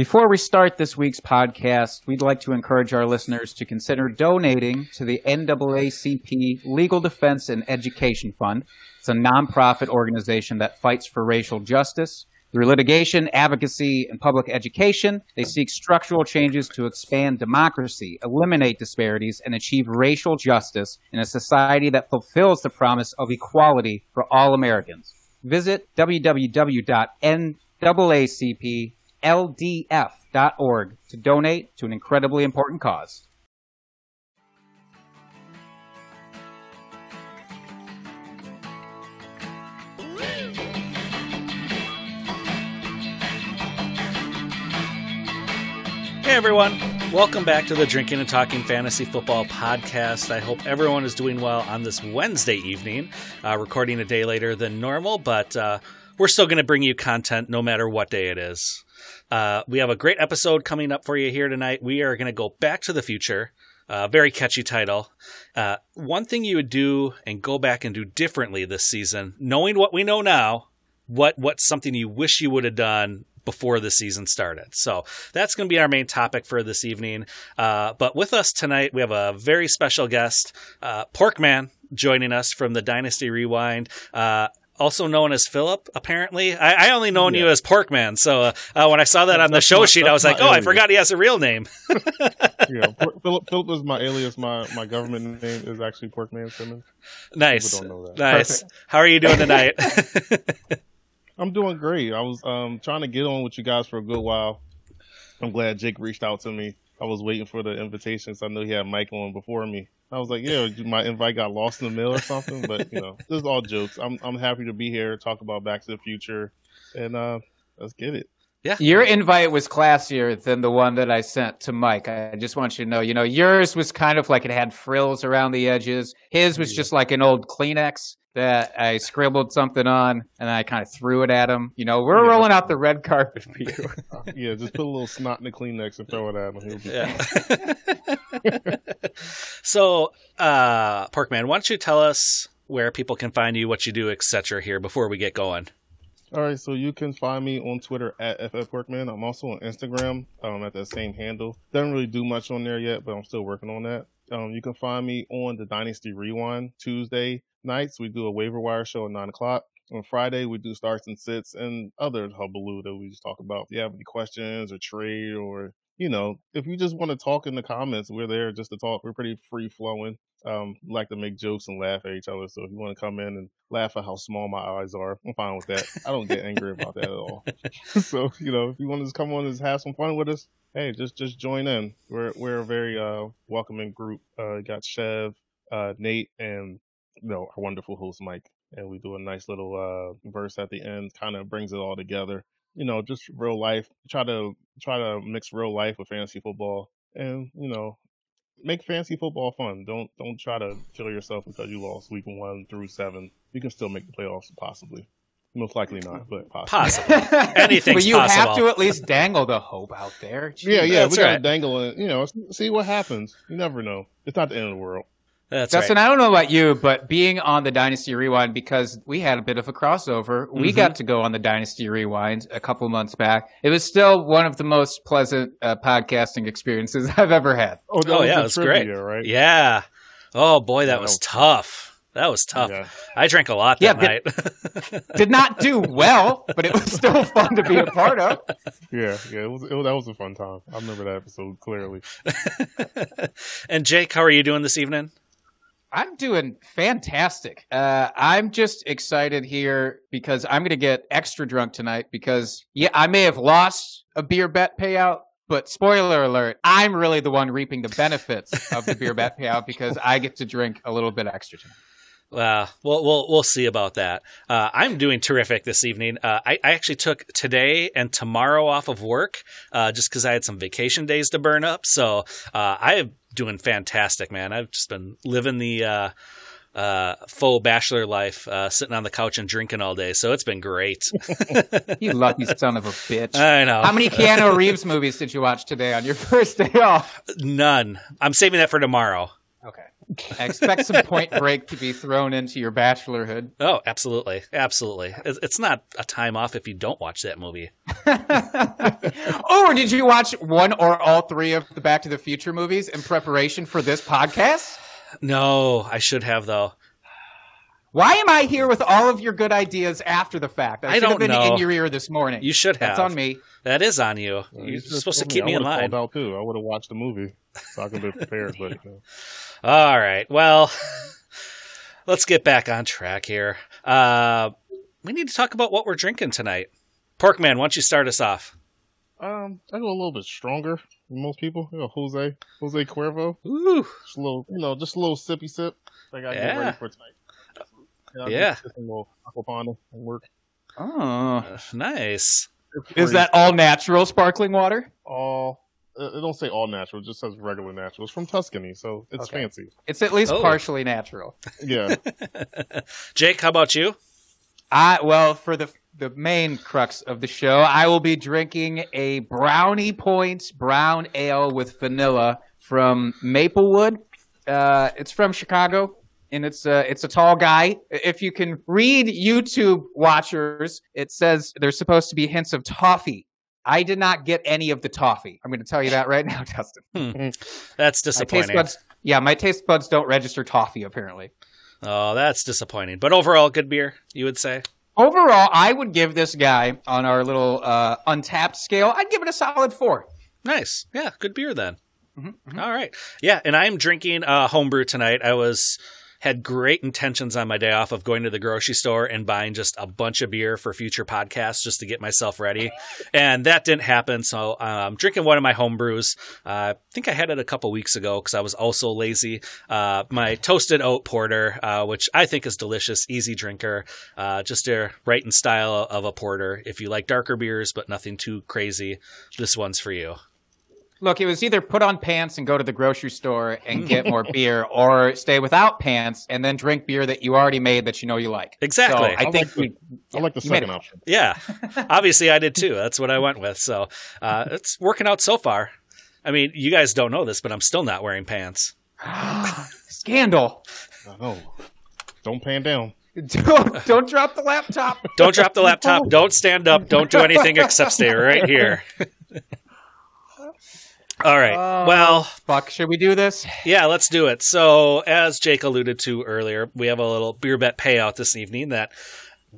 Before we start this week's podcast, we'd like to encourage our listeners to consider donating to the NAACP Legal Defense and Education Fund. It's a nonprofit organization that fights for racial justice. Through litigation, advocacy, and public education, they seek structural changes to expand democracy, eliminate disparities, and achieve racial justice in a society that fulfills the promise of equality for all Americans. Visit www.naacp.com ldf.org to donate to an incredibly important cause. Hey everyone, welcome back to the Drinking and Talking Fantasy Football podcast. I hope everyone is doing well on this Wednesday evening, uh, recording a day later than normal, but uh, we're still going to bring you content no matter what day it is. Uh, we have a great episode coming up for you here tonight. We are going to go back to the future. Uh, very catchy title. Uh, one thing you would do and go back and do differently this season, knowing what we know now, what what's something you wish you would have done before the season started. So that's going to be our main topic for this evening. Uh, but with us tonight, we have a very special guest, uh, Porkman, joining us from the Dynasty Rewind. Uh, also known as Philip. Apparently, I, I only known yeah. you as Porkman. So uh, uh, when I saw that on the show my, sheet, I was like, "Oh, alias. I forgot he has a real name." yeah, Philip, Philip is my alias. My my government name is actually Porkman Simmons. Nice, nice. Perfect. How are you doing tonight? I'm doing great. I was um, trying to get on with you guys for a good while. I'm glad Jake reached out to me. I was waiting for the invitation, so I know he had Mike on before me. I was like, yeah, my invite got lost in the mail or something. But you know, this is all jokes. I'm I'm happy to be here, talk about Back to the Future, and uh, let's get it. Yeah. Your invite was classier than the one that I sent to Mike. I just want you to know, you know, yours was kind of like it had frills around the edges. His was just like an old Kleenex that I scribbled something on and I kind of threw it at him. You know, we're yeah. rolling out the red carpet for you. yeah, just put a little snot in the Kleenex and throw it at him. yeah. so, uh, Porkman, why don't you tell us where people can find you, what you do, etc. here before we get going? All right, so you can find me on Twitter at ffporkman. I'm also on Instagram um, at that same handle. Doesn't really do much on there yet, but I'm still working on that. Um, you can find me on the Dynasty Rewind Tuesday nights. We do a waiver wire show at nine o'clock. On Friday, we do starts and sits and other hullabaloo that we just talk about. If you have any questions or trade or you know, if you just want to talk in the comments, we're there just to talk. We're pretty free flowing. Um, like to make jokes and laugh at each other. So if you want to come in and laugh at how small my eyes are, I'm fine with that. I don't get angry about that at all. so you know, if you want to just come on and have some fun with us, hey, just just join in. We're we're a very uh, welcoming group. Uh, got Chev, uh, Nate, and you know our wonderful host Mike, and we do a nice little uh, verse at the end, kind of brings it all together you know, just real life. Try to try to mix real life with fantasy football, and you know, make fantasy football fun. Don't don't try to kill yourself because you lost week one through seven. You can still make the playoffs, possibly. Most likely not, but possibly. possibly. Anything's but you possible. have to at least dangle the hope out there. Jeez. Yeah, yeah, That's we gotta dangle it. You know, see what happens. You never know. It's not the end of the world. That's Dustin, right. I don't know about you, but being on the Dynasty Rewind because we had a bit of a crossover. Mm-hmm. We got to go on the Dynasty Rewind a couple months back. It was still one of the most pleasant uh, podcasting experiences I've ever had. Oh, oh yeah, it was great. Right? Yeah. Oh boy, that, was, was tough. That was tough. Yeah. I drank a lot that yeah, night. did not do well, but it was still fun to be a part of. Yeah, yeah, it was, it, that was a fun time. I remember that episode clearly. and Jake, how are you doing this evening? I'm doing fantastic. Uh, I'm just excited here because I'm going to get extra drunk tonight because, yeah, I may have lost a beer bet payout, but spoiler alert, I'm really the one reaping the benefits of the beer bet payout because I get to drink a little bit extra tonight. Uh, we'll we'll we'll see about that. Uh, I'm doing terrific this evening. Uh, I, I actually took today and tomorrow off of work uh, just because I had some vacation days to burn up. So uh, I am doing fantastic, man. I've just been living the uh, uh, faux bachelor life, uh, sitting on the couch and drinking all day. So it's been great. you lucky son of a bitch. I know. How many Keanu Reeves movies did you watch today on your first day off? None. I'm saving that for tomorrow. Okay. I expect some Point Break to be thrown into your bachelorhood. Oh, absolutely, absolutely. It's it's not a time off if you don't watch that movie. or oh, did you watch one or all three of the Back to the Future movies in preparation for this podcast? No, I should have though. Why am I here with all of your good ideas after the fact? I, I should have don't been know. in your ear this morning. You should have. That's on me. That is on you. You You're supposed to keep me I in would've line. too. I would have watched the movie so I could be prepared. But you know. All right. Well, let's get back on track here. Uh, we need to talk about what we're drinking tonight. Porkman, why don't you start us off? um, I go a little bit stronger than most people. You know, Jose, Jose Cuervo. Ooh, Just a little, you know, just a little sippy sip. I got to get ready for tonight. Yeah, Yeah. just a little Acqua Panna and work. Oh. uh, nice. Is that all natural sparkling water? all? It it don't say all natural. It just says regular natural. It's from Tuscany, so it's Okay. fancy. It's at least Oh. partially natural. Yeah. Jake, how about you? I well, for the the main crux of the show, I will be drinking a Brownie Points brown ale with vanilla from Maplewood. Uh, it's from Chicago, and it's uh, it's a tall guy. If you can read YouTube watchers, it says there's supposed to be hints of toffee. I did not get any of the toffee. I'm going to tell you that right now, Justin. That's My taste disappointing. buds, yeah, my taste buds don't register toffee apparently. Oh, that's disappointing. But overall, good beer, you would say? Overall, I would give this guy on our little uh, Untappd scale. I'd give it a solid four. Nice. Yeah, good beer then. Mhm, All right. Yeah, and I'm drinking uh, homebrew tonight. I was had great intentions on my day off of going to the grocery store and buying just a bunch of beer for future podcasts just to get myself ready, and that didn't happen. So I'm drinking one of my homebrews. Uh, I think I had it a couple weeks ago because I was also lazy. Uh, my toasted oat porter, uh, which I think is delicious, easy drinker, uh, just a right in style of a porter. If you like darker beers but nothing too crazy, this one's for you. Look, it was either put on pants and go to the grocery store and get more beer, or stay without pants and then drink beer that you already made that you know you like. Exactly. So I I, I think like the- we, I like the second option. Yeah, obviously I did too. That's what I went with. So uh, it's working out so far. I mean, you guys don't know this, but I'm still not wearing pants. scandal. I know. Don't pan down. Don't don't drop the laptop. Don't drop the laptop. Don't stand up. Don't do anything except stay right here. All right. Oh. well, Fuck, should we do this? yeah, let's do it. So, as Jake alluded to earlier, we have a little beer bet payout this evening that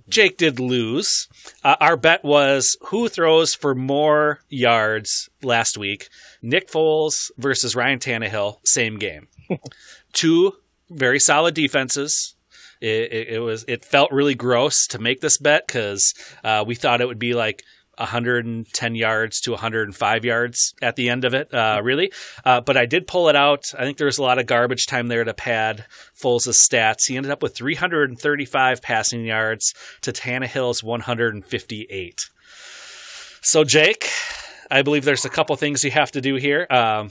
Jake did lose. Uh, our bet was who throws for more yards last week Nick Foles versus Ryan Tannehill, same game. Two very solid defenses. It, it, it was it felt really gross to make this bet because uh, we thought it would be like 110 yards to 105 yards at the end of it, uh, really. Uh, but I did pull it out. I think there was a lot of garbage time there to pad Foles' stats. He ended up with 335 passing yards to Tannehill's 158. So, Jake, I believe there's a couple things you have to do here. Um,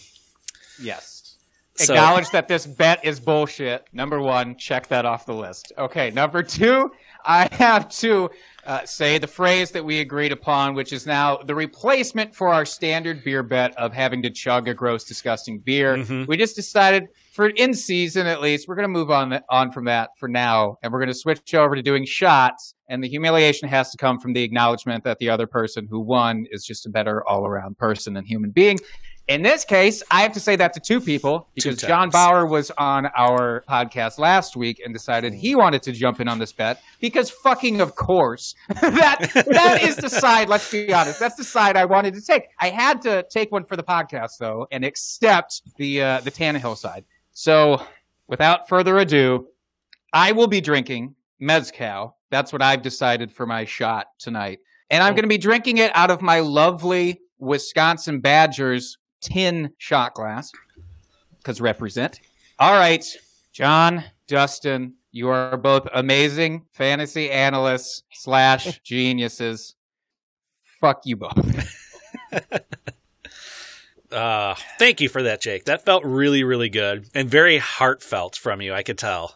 Yes. So- Acknowledge that this bet is bullshit. Number one, check that off the list. Okay, number two, I have to uh, say the phrase that we agreed upon, which is now the replacement for our standard beer bet of having to chug a gross, disgusting beer. Mhm. We just decided, for in season at least, we're going to move on on from that for now, and we're going to switch over to doing shots. And the humiliation has to come from the acknowledgement that the other person who won is just a better all around person and human being. In this case, I have to say that to two people because Two John. Bauer was on our podcast last week and decided he wanted to jump in on this bet because fucking of course. that that is the side, let's be honest. That's the side I wanted to take. I had to take one for the podcast though and accept the uh, the Tannehill side. So, without further ado, I will be drinking mezcal. That's what I've decided for my shot tonight. And I'm Oh. going to be drinking it out of my lovely Wisconsin Badgers tin shot glass because represent. All right, John, Dustin, you are both amazing fantasy analysts slash geniuses. Fuck you both. uh, thank you for that, Jake. That felt really, really good and very heartfelt from you. I could tell.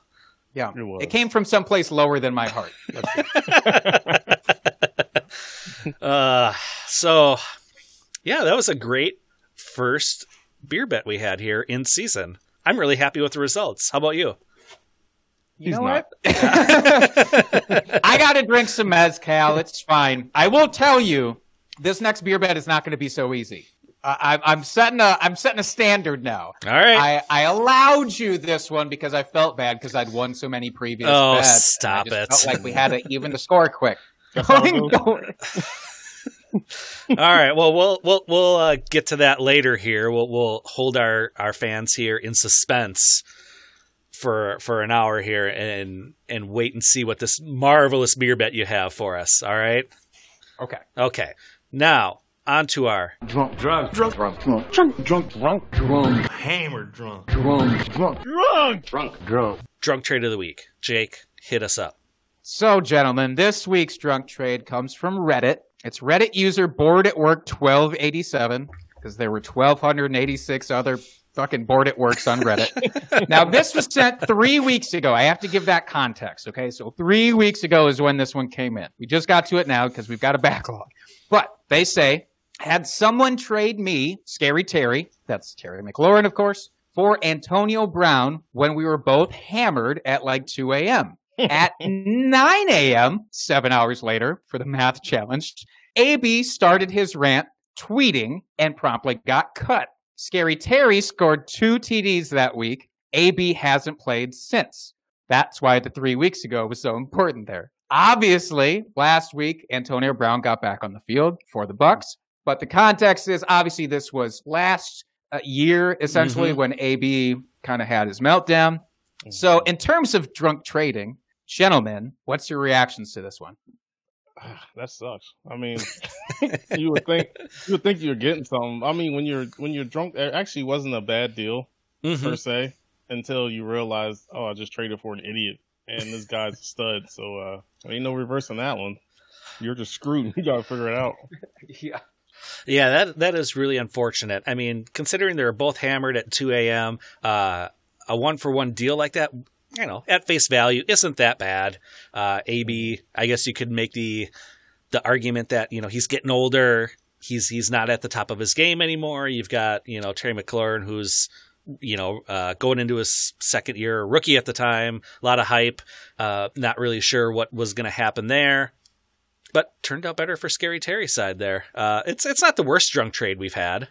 Yeah, It was. it came from someplace lower than my heart. uh, so, yeah, that was a great first beer bet we had here in season. I'm really happy with the results. How about you? You know what? I got to drink some mezcal. It's fine. I will tell you, this next beer bet is not going to be so easy. I, I'm setting a I'm setting a standard now. All right. I, I allowed you this one because I felt bad because I'd won so many previous. Oh, bets. stop I just it. Felt like we had to even the score quick. That's how it Going- going- All right. Well, we'll we'll we'll uh, get to that later. Here, we'll we'll hold our our fans here in suspense for for an hour here and and wait and see what this marvelous beer bet you have for us. All right. Okay. Okay. Now on to our drunk, drunk, drunk, drunk, drunk, drunk, drunk, drunk, drunk, hammered drunk, drunk, drunk, drunk, drunk, drunk. drunk trade of the week. Jake, hit us up. So, gentlemen, this week's drunk trade comes from Reddit. It's Reddit user bored at work 1287 because there were 1286 other fucking bored at works on Reddit. now, this was sent three weeks ago. I have to give that context. Okay. So, three weeks ago is when this one came in. We just got to it now because we've got a backlog. But they say, had someone trade me, Scary Terry, that's Terry McLaurin, of course, for Antonio Brown when we were both hammered at like 2 a.m. at 9 a.m., seven hours later for the math challenge, AB started his rant tweeting and promptly got cut. Scary Terry scored two TDs that week. AB hasn't played since. That's why the three weeks ago was so important there. Obviously, last week Antonio Brown got back on the field for the Bucs, but the context is obviously this was last uh, year essentially when AB kind of had his meltdown. So, in terms of drunk trading, gentlemen, what's your reactions to this one? that sucks. I mean, you would think you would think you're getting something. I mean, when you're when you're drunk, it actually wasn't a bad deal Mhm. per se until you realize, oh, I just traded for an idiot, and this guy's a stud. So uh, ain't no reversing that one. You're just screwed. You gotta figure it out. Yeah. Yeah, that that is really unfortunate. I mean, considering they're both hammered at 2 a.m., uh, a one for one deal like that, you know, at face value, isn't that bad. Uh, AB, I guess you could make the the argument that you know he's getting older. He's he's not at the top of his game anymore. You've got you know Terry McLaurin, who's you know uh, going into his second year, rookie at the time. A lot of hype. Uh, not really sure what was going to happen there but turned out better for Scary Terry's side there. Uh, it's it's not the worst drunk trade we've had.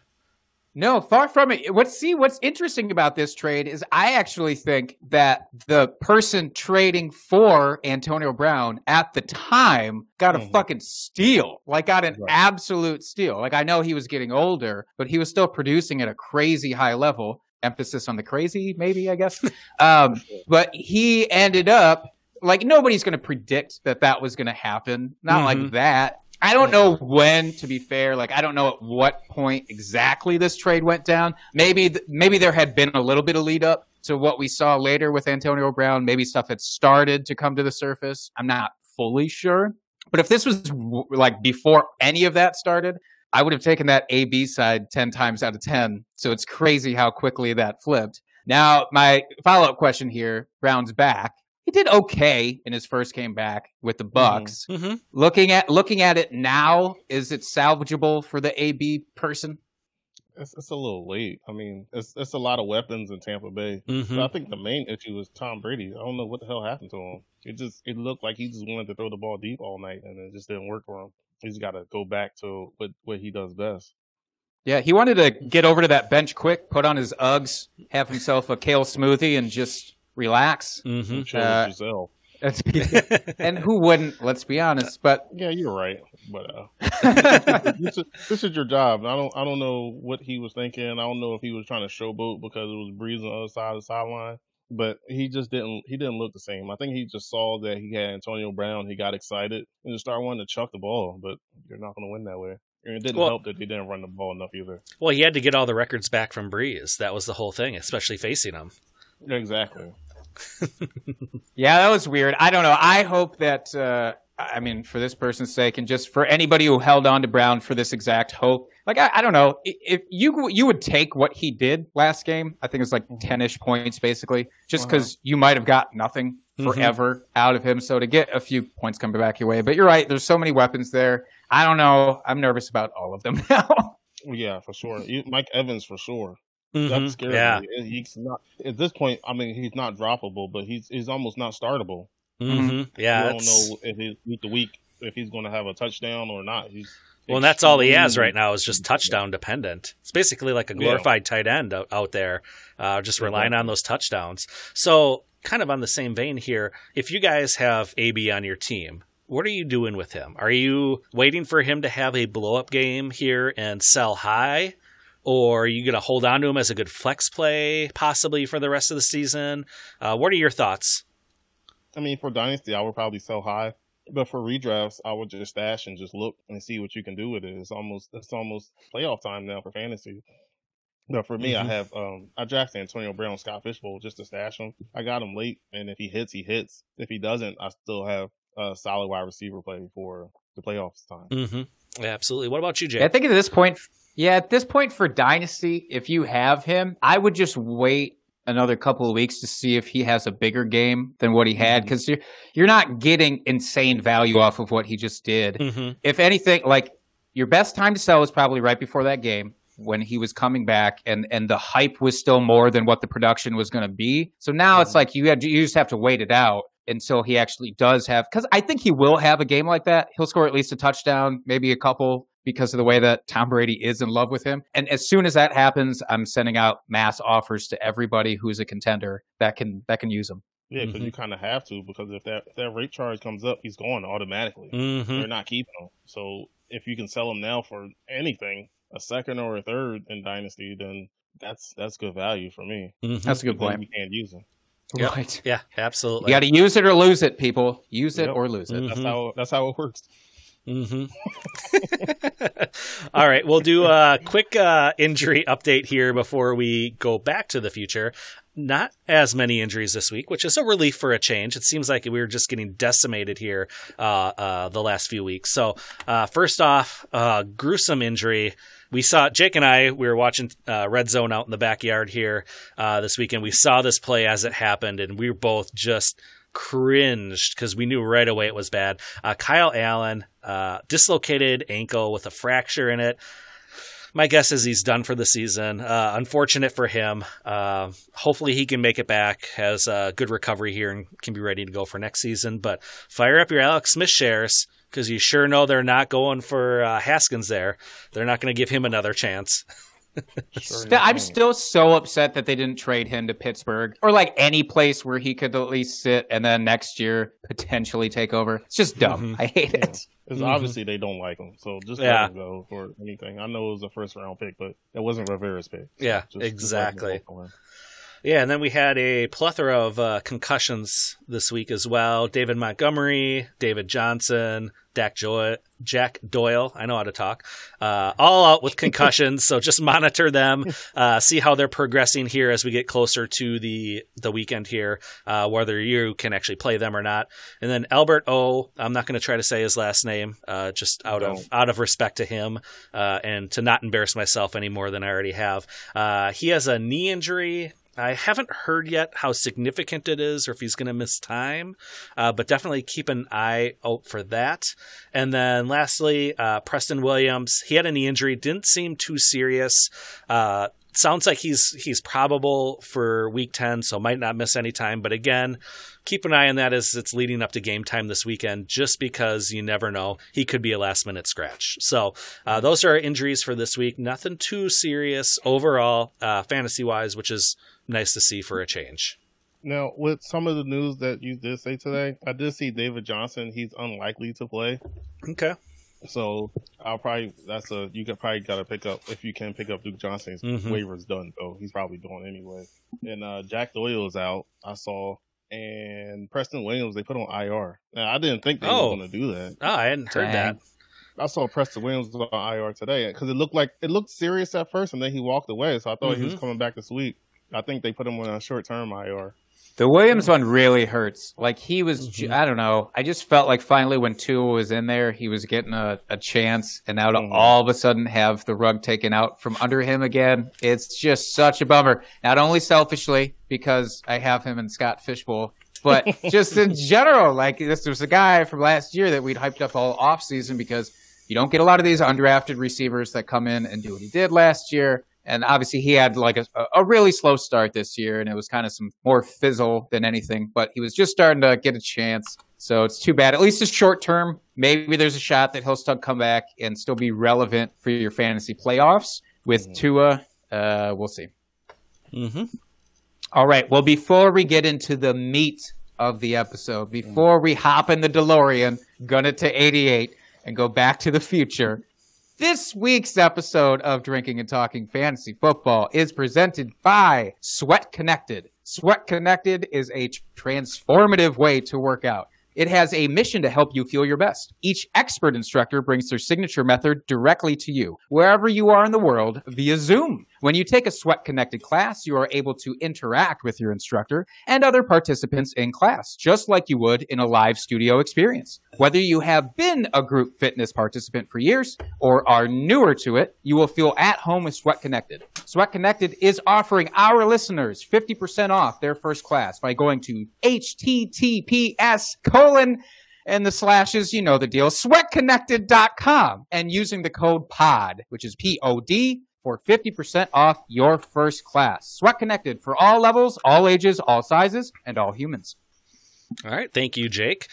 No, far from it. What's see what's interesting about this trade is I actually think that the person trading for Antonio Brown at the time got a Mhm. fucking steal. Like got an Right. absolute steal. Like I know he was getting older, but he was still producing at a crazy high level. Emphasis on the crazy, maybe, I guess. um, but he ended up like nobody's going to predict that that was going to happen. Not Mhm. like that. I don't know when, to be fair. Like, I don't know at what point exactly this trade went down. Maybe, th- maybe there had been a little bit of lead up to what we saw later with Antonio Brown. Maybe stuff had started to come to the surface. I'm not fully sure. But if this was w- like before any of that started, I would have taken that AB side 10 times out of 10. So it's crazy how quickly that flipped. Now, my follow up question here Brown's back. He did okay in his first game back with the Bucs. Mm-hmm. Looking at looking at it now, is it salvageable for the AB person? It's, it's a little late. I mean, it's it's a lot of weapons in Tampa Bay. Mm-hmm. But I think the main issue was Tom Brady. I don't know what the hell happened to him. It just it looked like he just wanted to throw the ball deep all night, and it just didn't work for him. He's got to go back to what what he does best. Yeah, he wanted to get over to that bench quick, put on his Uggs, have himself a kale smoothie, and just relax. Mm-hmm. Uh, Gisele. And who wouldn't? Let's be honest. But Yeah, you're right. But uh, this, is, this is your job. I don't I don't know what he was thinking. I don't know if he was trying to showboat because it was Brees on the other side of the sideline. But he just didn't he didn't look the same. I think he just saw that he had Antonio Brown. He got excited and just started wanting to chuck the ball. But you're not going to win that way. And it didn't Well- help that they didn't run the ball enough either. Well, he had to get all the records back from Brees. That was the whole thing, especially facing him. Exactly. yeah, that was weird. I don't know. I hope that. Uh, I mean, for this person's sake, and just for anybody who held on to Brown for this exact hope, like I, I don't know, if you you would take what he did last game, I think it was like ten ish points, basically, just because you might have got nothing Mhm. forever out of him. So to get a few points coming back your way, but you're right. There's so many weapons there. I don't know. I'm nervous about all of them now. Yeah, for sure. You- Mike Evans for sure. That Mhm. scares Yeah. me. He's not at this point. I mean, he's not droppable, but he's he's almost not startable. hmm Yeah. you don't know if he's week to week if he's going to have a touchdown or not. He's Well, and that's all he has right now is just touchdown dependent. It's basically like a Yeah. glorified tight end out, out there, uh, just relying on those touchdowns. So, kind of on the same vein here, if you guys have AB on your team, what are you doing with him? Are you waiting for him to have a blow up game here and sell high? Or are you going to hold on to him as a good flex play, possibly for the rest of the season? Uh, what are your thoughts? I mean, for dynasty, I would probably sell high, but for redrafts, I would just stash and just look and see what you can do with it. It's almost it's almost playoff time now for fantasy. But for me, Mhm. I have um I drafted Antonio Brown, Scott Fish Bowl just to stash him. I got him late, and if he hits, he hits. If he doesn't, I still have a solid wide receiver play for the playoffs time. Mm-hmm. Yeah, absolutely. What about you, Jay? I think at this point, yeah, at this point for Dynasty, if you have him, I would just wait another couple of weeks to see if he has a bigger game than what he had Mm-hmm. because you're, you're not getting insane value off of what he just did. hmm If anything, like your best time to sell was probably right before that game when he was coming back and and the hype was still more than what the production was going to be. So now it's like you had you just have to wait it out until he actually does have cuz I think he will have a game like that. He'll score at least a touchdown, maybe a couple because of the way that Tom Brady is in love with him. And as soon as that happens, I'm sending out mass offers to everybody who's a contender that can that can use him. Yeah, because Mhm. you kind of have to because if that if that rate charge comes up, he's going automatically. hmm They're not keeping him. So if you can sell him now for anything, a second or a third in dynasty, then that's that's good value for me. That's a good point. You can't use him. Yep. Right. Yeah, absolutely. You got to use it or lose it, people. Use it Yep. or lose it. Mhm. That's how that's how it works. Hmm All right, we'll do a quick uh, injury update here before we go back to the future. Not as many injuries this week, which is a relief for a change. It seems like we were just getting decimated here uh, uh, the last few weeks. So, uh, first off, gruesome injury. We saw Jake and I. We were watching uh, Red Zone out in the backyard here uh, this weekend. We saw this play as it happened, and we were both just cringed because we knew right away it was bad. Uh, Kyle Allen, uh, dislocated ankle with a fracture in it. My guess is he's done for the season. Uh, unfortunate for him. Uh, hopefully he can make it back, has a good recovery here, and can be ready to go for next season. But fire up your Alex Smith shares because you sure know they're not going for uh, Haskins there. They're not going to give him another chance. Sure St- I'm you can. still so upset that they didn't trade him to Pittsburgh or like any place where he could at least sit and then next year potentially take over. It's just dumb. Mhm. I hate it. It's Mhm. obviously they don't like him, so just Yeah. let him go for anything. I know it was a first round pick, but it wasn't Rivera's pick. Yeah, just- just let him exactly. go for him. Yeah, and then we had a plethora of uh, concussions this week as well. David Montgomery, David Johnson, Dak jo- Jack Doyle. I know how to talk. Uh, all out with concussions, so just monitor them, uh, see how they're progressing here as we get closer to the the weekend here, uh, whether you can actually play them or not. And then Albert O. I'm not going to try to say his last name, uh, just out of out of respect to him uh, and to not embarrass myself any more than I already have. Uh, he has a knee injury. I haven't heard yet how significant it is or if he's going to miss time, uh, but definitely keep an eye out for that. And then lastly, uh, Preston Williams. He had a knee injury, didn't seem too serious. Uh, sounds like he's he's probable for week 10 so might not miss any time but again keep an eye on that as it's leading up to game time this weekend just because you never know he could be a last minute scratch so uh, those are our injuries for this week nothing too serious overall uh, fantasy wise which is nice to see for a change Now, with some of the news that you did say today, I did see David Johnson. He's unlikely to play, okay so I'll probably that's a you could probably got to pick up if you can pick up Duke Johnson's His Mhm. waiver's done though. He's probably doing anyway. And uh, Jack Doyle is out. I saw. And Preston Williams, they put on IR. Now, I didn't think they Oh. were going to do that. oh i hadn't heard that Dang. I saw Preston Williams on IR today because it looked like it looked serious at first, and then he walked away. So I thought he was Mhm. coming back this week. I think they put him on a short term IR. The Williams one really hurts. Like he was, ju- Mhm. I don't know. I just felt like finally when Tua was in there, he was getting a, a chance, and now to Mhm. all of a sudden have the rug taken out from under him again, it's just such a bummer. Not only selfishly because I have him in Scott Fish Bowl, but just in general. Like this was a guy from last year that we'd hyped up all off season because you don't get a lot of these undrafted receivers that come in and do what he did last year. And obviously, he had like a, a really slow start this year, and it was kind of some more fizzle than anything. But he was just starting to get a chance. So it's too bad. At least it's short term. Maybe there's a shot that he'll still come back and still be relevant for your fantasy playoffs. With mm-hmm. Tua, uh, we'll see. Mm-hmm. All right. Well, before we get into the meat of the episode, before we hop in the DeLorean, gun it to 88, and go back to the future, this week's episode of Drinking and Talking Fantasy Football is presented by Sweat Connected. Sweat Connected is a transformative way to work out. It has a mission to help you feel your best. Each expert instructor brings their signature method directly to you, wherever you are in the world, via Zoom. When you take a sweat connected class, you are able to interact with your instructor and other participants in class, just like you would in a live studio experience. Whether you have been a group fitness participant for years or are newer to it, you will feel at home with Sweat Connected. Sweat Connected is offering our listeners 50% off their first class by going to https colon and the slashes, you know the deal, sweatconnected.com and using the code POD, which is P-O-D, for 50% off your first class. Sweat Connected for all levels, all ages, all sizes, and all humans. All right. Thank you, Jake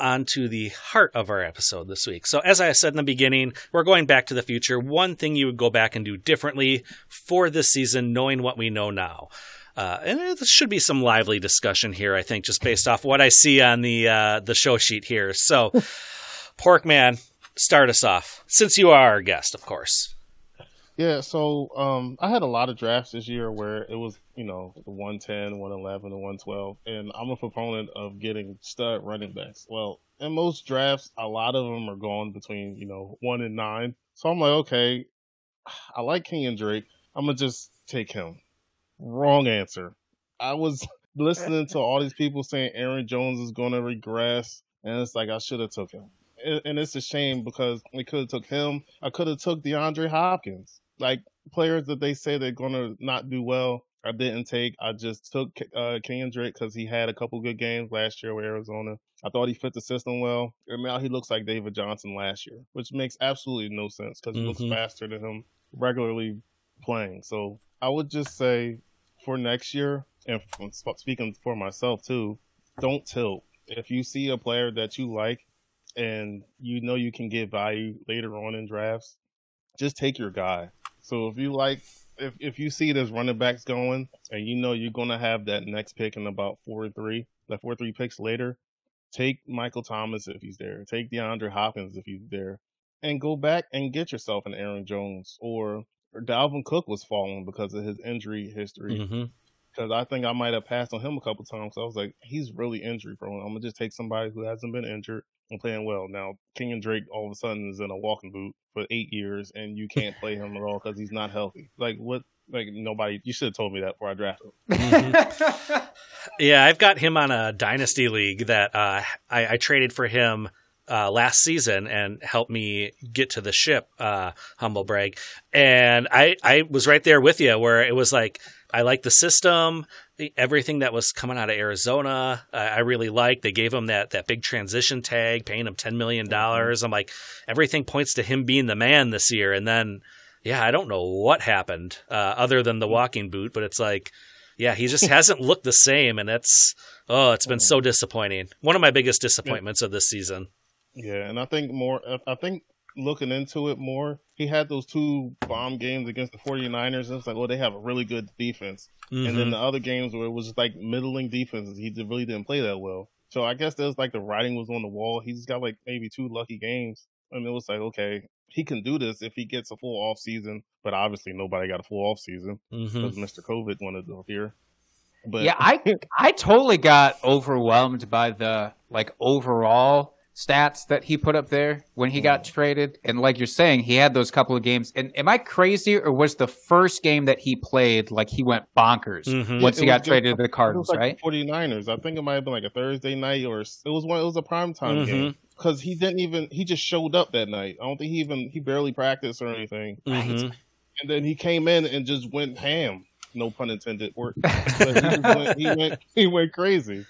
on to the heart of our episode this week. So, as I said in the beginning, we're going back to the future. One thing you would go back and do differently for this season, knowing what we know now. Uh, and there should be some lively discussion here, I think, just based off what I see on the uh, the show sheet here. So, Porkman, start us off, since you are our guest, of course. Yeah, so um, I had a lot of drafts this year where it was, you know, the 110, 111, and 112. And I'm a proponent of getting stud running backs. Well, in most drafts, a lot of them are going between, you know, one and nine. So I'm like, okay, I like Kenyan Drake. I'm going to just take him. Wrong answer. I was listening to all these people saying Aaron Jones is going to regress. And it's like, I should have took him. And it's a shame because we could have took him. I could have took DeAndre Hopkins like players that they say they're gonna not do well. I didn't take. I just took uh, Kendrick because he had a couple good games last year with Arizona. I thought he fit the system well, and now he looks like David Johnson last year, which makes absolutely no sense because he mm-hmm. looks faster than him regularly playing. So I would just say for next year, and speaking for myself too, don't tilt. If you see a player that you like and you know you can get value later on in drafts, just take your guy. So if you like, if if you see there's running backs going, and you know you're gonna have that next pick in about four or three, the four or three picks later, take Michael Thomas if he's there, take DeAndre Hopkins if he's there, and go back and get yourself an Aaron Jones or, or Dalvin Cook was falling because of his injury history. Mm-hmm because I think I might have passed on him a couple times. So I was like, he's really injury prone. I'm gonna just take somebody who hasn't been injured and playing well. Now, Kenyan Drake all of a sudden is in a walking boot for eight years, and you can't play him at all because he's not healthy. Like what? Like nobody. You should have told me that before I drafted him. Mm-hmm. yeah, I've got him on a dynasty league that uh, I, I traded for him. Uh, last season and helped me get to the ship, uh, humble brag. And I, I was right there with you where it was like, I like the system everything that was coming out of Arizona, I really liked. They gave him that that big transition tag, paying him ten million dollars. Mm-hmm. I'm like, everything points to him being the man this year. And then, yeah, I don't know what happened uh, other than the walking boot, but it's like, yeah, he just hasn't looked the same, and it's oh, it's been so disappointing. One of my biggest disappointments of this season. Yeah, and I think more. I think looking into it more, he had those two bomb games against the 49ers. And it's like, well, they have a really good defense. Mm-hmm. And then mm-hmm. the other games where it was like middling defenses, he really didn't play that well. So I guess there's like the writing was on the wall. He's got like maybe two lucky games. And it was like, okay, he can do this if he gets a full off season. But obviously nobody got a full off season mm-hmm. because Mr. COVID wanted to appear. But yeah, I I totally got overwhelmed by the like overall stats that he put up there when he got traded. And like you're saying, he had those couple of games. And am I crazy or was the first game that he played like he went bonkers mm-hmm. once he got just, traded to the Cardinals, like right? 49ers. I think it might have been like a Thursday night or it was one, it was a prime time mm-hmm. game. Because he didn't even he just showed up that night. I don't think he even he barely practiced or anything. Mm-hmm. And then he came in and just went ham. No pun intended. Work. he, went, he went he went crazy.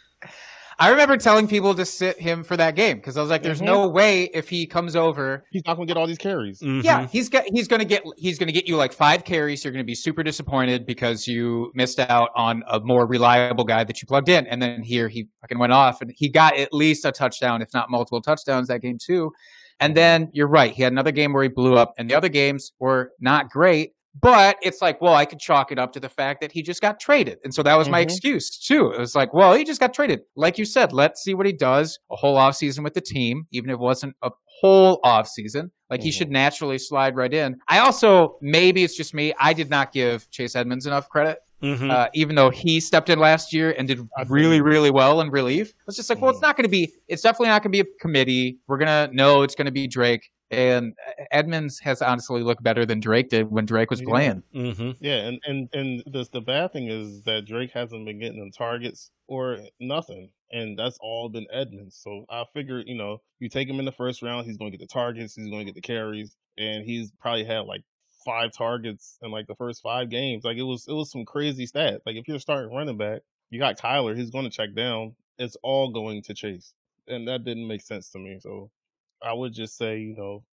I remember telling people to sit him for that game because I was like, "There's Mhm. no way if he comes over, He's not gonna get all these carries. Mhm. yeah, he's got he's gonna get he's gonna get you like five carries. You're gonna be super disappointed because you missed out on a more reliable guy that you plugged in, and then here he fucking went off and he got at least a touchdown, if not multiple touchdowns that game too. And then you're right, he had another game where he blew up, and the other games were not great. But it's like, well, I could chalk it up to the fact that he just got traded. And so that was my Mhm. excuse too. It was like, well, he just got traded. Like you said, let's see what he does a whole offseason with the team, even if it wasn't a whole offseason. Like he Mhm. should naturally slide right in. I also, maybe it's just me, I did not give Chase Edmonds enough credit. Mhm. Uh, even though he stepped in last year and did really, really well in relief, it's just like, well, it's Mhm. not going to be. It's definitely not going to be a committee. We're gonna know it's going to be Drake, and Edmonds has honestly looked better than Drake did when Drake was Yeah. playing. Mhm. Yeah, and and and the the bad thing is that Drake hasn't been getting them targets or nothing, and that's all been Edmonds. So I figured, you know, you take him in the first round, he's going to get the targets, he's going to get the carries, and he's probably had like five targets in like the first five games. Like it was it was some crazy stat. Like if you're starting running back, you got Kyler, he's going to check down. It's all going to Chase, and that didn't make sense to me. So I would just say, you know,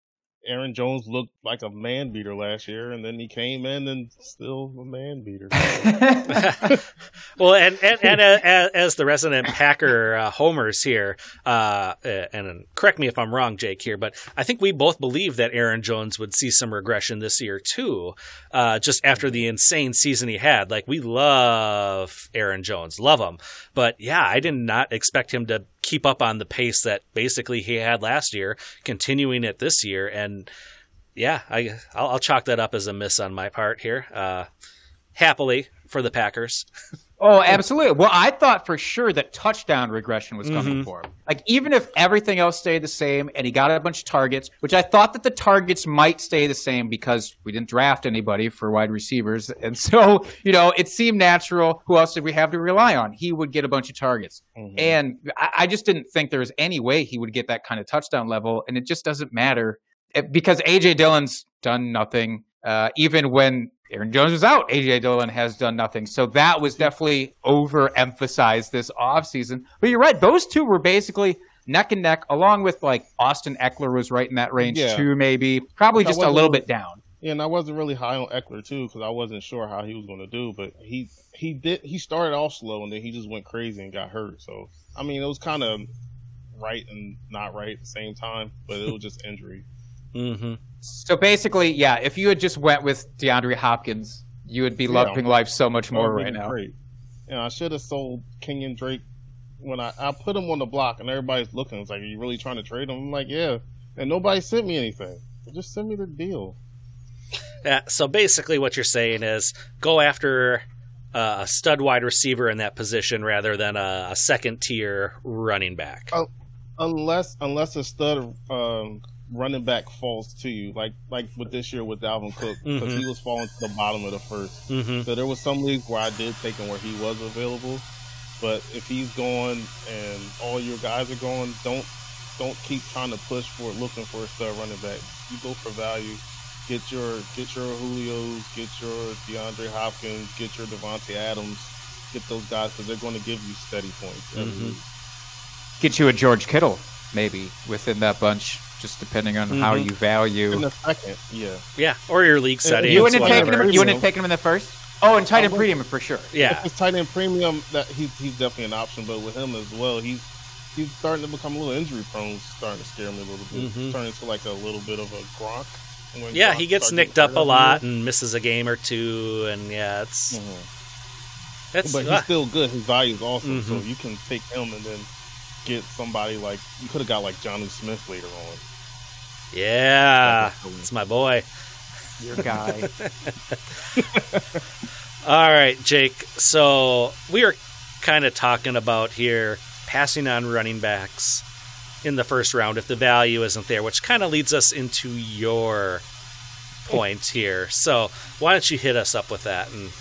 Aaron Jones looked like a man beater last year, and then he came in and still a man beater. well, and and, and uh, as, the resident Packer uh, homers here, uh, and correct me if I'm wrong, Jake here, but I think we both believe that Aaron Jones would see some regression this year too, uh, just after the insane season he had. Like we love Aaron Jones, love him, but yeah, I did not expect him to keep up on the pace that basically he had last year, continuing it this year, and yeah, I I'll, I'll chalk that up as a miss on my part here. Uh, happily for the Packers. Oh, absolutely. Well, I thought for sure that touchdown regression was coming Mhm. for him. Like, even if everything else stayed the same and he got a bunch of targets, which I thought that the targets might stay the same because we didn't draft anybody for wide receivers. And so, you know, it seemed natural. Who else did we have to rely on? He would get a bunch of targets. Mhm. And I, I just didn't think there was any way he would get that kind of touchdown level. And it just doesn't matter because AJ Dillon's done nothing. Uh, even when Aaron Jones was out, AJ Dillon has done nothing. So that was definitely overemphasized this offseason. But you're right; those two were basically neck and neck, along with like Austin Ekeler was right in that range Yeah. too, maybe probably just a little bit down. Yeah, and I wasn't really high on Eckler too because I wasn't sure how he was going to do. But he he did he started off slow and then he just went crazy and got hurt. So I mean, it was kind of right and not right at the same time, but it was just injury. Mm-hmm. So basically, yeah, if you had just went with DeAndre Hopkins, you would be Yeah. loving life so much more right now. Great. And I should have sold Kenyan Drake when I I put him on the block and everybody's looking. It's like, are you really trying to trade him? I'm like, yeah. And nobody sent me anything. Just send me the deal. Yeah, so basically, what you're saying is go after uh, a stud wide receiver in that position rather than a, a second tier running back. Oh. unless unless a stud um, running back falls to you, like like with this year with Dalvin Cook, because Mhm. he was falling to the bottom of the first. Mm-hmm. So there was some leagues where I did take him where he was available, but if he's going and all your guys are going, don't don't keep trying to push for it, looking for a stud running back. You go for value. Get your get your Julio's, get your DeAndre Hopkins, get your Davante Adams, get those guys because they're going to give you steady points. Mhm. Get you a George Kittle, maybe within that bunch, just depending on how Mhm. you value. In the second, yeah. Yeah, or your league setting. You wouldn't have taken him. You wouldn't have taken him in the first. Oh, and tight end premium for sure. Yeah, If it's tight end premium, that he's he's definitely an option. But with him as well, he's he's starting to become a little injury prone. Starting to scare me a little bit. Mhm. Turning into like a little bit of a Gronk. when yeah, Gronk he gets nicked up a lot and misses a game or two, and yeah, it's year. Mhm. it's. But uh, he's still good. His value is awesome. So Mhm. you can take him and then get somebody like you could have got like Jonnu Smith later on. yeah, it's my boy. Your guy. All right, Jake. So we are kind of talking about here passing on running backs in the first round if the value isn't there, which kind of leads us into your point here. So why don't you hit us up with that? And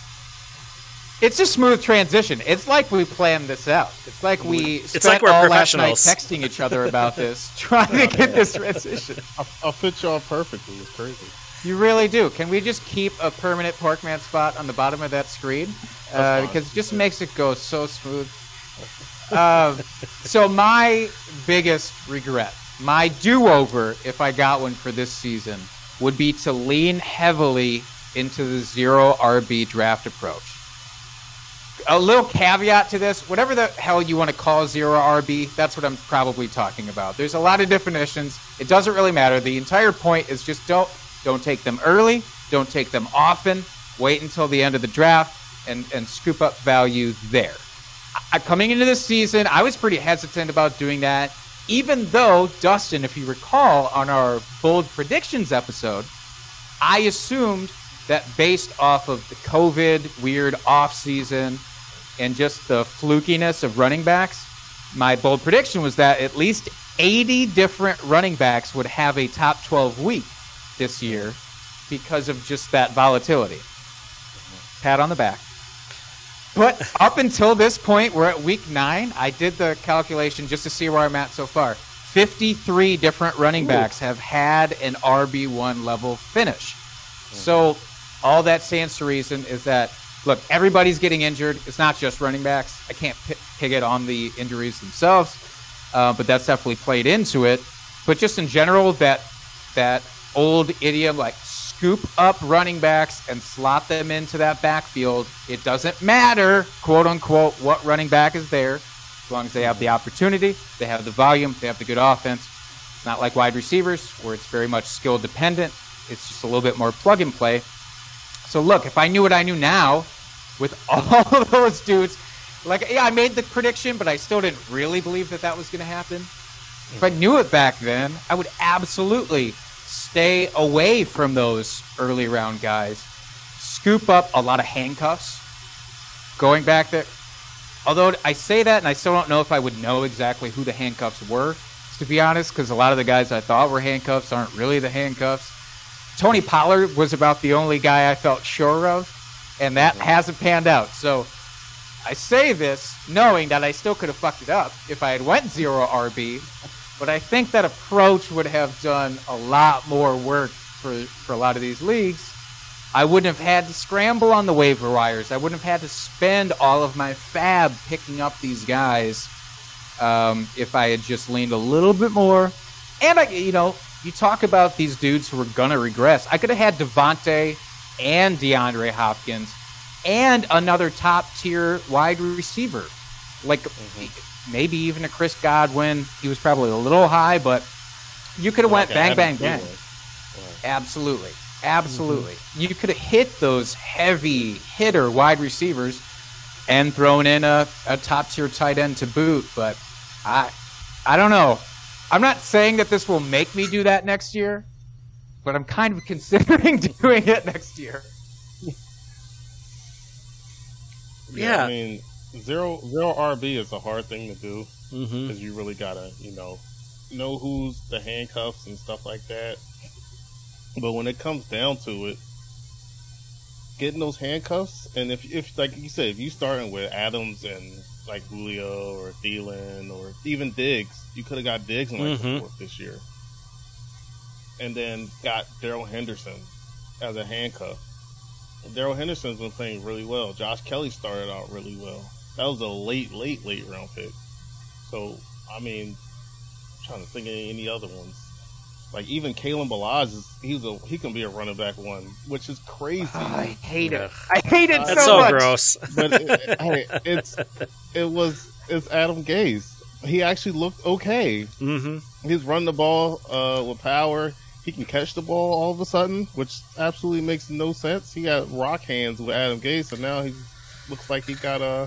It's a smooth transition. It's like we planned this out. It's like we spent like we're all last night professionals. texting each other about this, trying to get this transition. I'll, I'll fit y'all perfectly. It's crazy. You really do. Can we just keep a permanent Porkman spot on the bottom of that screen? Uh, because it just makes it go so smooth. Um, so my biggest regret, my do-over, if I got one for this season, would be to lean heavily into the zero RB draft approach. A little caveat to this: whatever the hell you want to call zero RB, that's what I'm probably talking about. There's a lot of definitions. It doesn't really matter. The entire point is just don't don't take them early, don't take them often. Wait until the end of the draft and and scoop up value there. I, coming into this season, I was pretty hesitant about doing that, even though Dustin, if you recall, on our bold predictions episode, I assumed that based off of the COVID weird off season and just the flukiness of running backs, my bold prediction was that at least 80 different running backs would have a top 12 week this year because of just that volatility. Pat on the back. But up until this point, we're at week nine. I did the calculation just to see where I'm at so far. 53 different running backs have had an RB1 level finish. Mm-hmm. So, all that stands to reason is that, look, everybody's getting injured. It's not just running backs. I can't p- pig it on the injuries themselves, uh, but that's definitely played into it. But just in general, that that old idiom like scoop up running backs and slot them into that backfield. It doesn't matter, quote unquote, what running back is there, as long as they have the opportunity, they have the volume, they have the good offense. It's not like wide receivers where it's very much skill dependent. It's just a little bit more plug and play. So look, if I knew what I knew now, with all those dudes, like yeah, I made the prediction, but I still didn't really believe that that was going to happen. If I knew it back then, I would absolutely stay away from those early round guys. Scoop up a lot of handcuffs. Going back there, although I say that and I still don't know if I would know exactly who the handcuffs were, to be honest, because a lot of the guys I thought were handcuffs aren't really the handcuffs. Tony Pollard was about the only guy I felt sure of, and that hasn't panned out. So I say this knowing that I still could have fucked it up if I had went zero RB, but I think that approach would have done a lot more work for, for a lot of these leagues. I wouldn't have had to scramble on the waiver wires. I wouldn't have had to spend all of my FAAB picking up these guys um, if I had just leaned a little bit more. And I, you know, you talk about these dudes who are gonna regress. I could have had Davante and DeAndre Hopkins and another top tier wide receiver, like mm-hmm. maybe even a Chris Godwin. He was probably a little high, but you could have went bang, bang, bang. Absolutely, absolutely. Mm-hmm. You could have hit those heavy hitter wide receivers and thrown in a, a top tier tight end to boot. But I, I don't know. I'm not saying that this will make me do that next year, but I'm kind of considering doing it next year. Yeah, Yeah. I mean, zero zero RB is a hard thing to do Mm-hmm. because you really gotta, you know, know who's the handcuffs and stuff like that. But when it comes down to it, getting those handcuffs, and if if like you said, if you starting with Adams and like Julio or Thielen or even Diggs, you could have got Diggs in like the Mhm. fourth this year, and then got Darrell Henderson as a handcuff. Darrell Henderson's been playing really well. Josh Kelley started out really well. That was a late, late, late round pick. So, I mean, I'm trying to think of any other ones. Like even Kalen Ballage is he's a he can be a running back one, which is crazy. I hate it. I hate it That's so, so much. gross. but it, hey, it's it was it's Adam Gase. He actually looked okay. Mm-hmm. He's running the ball uh, with power. He can catch the ball all of a sudden, which absolutely makes no sense. He got rock hands with Adam Gase, and now he looks like he got uh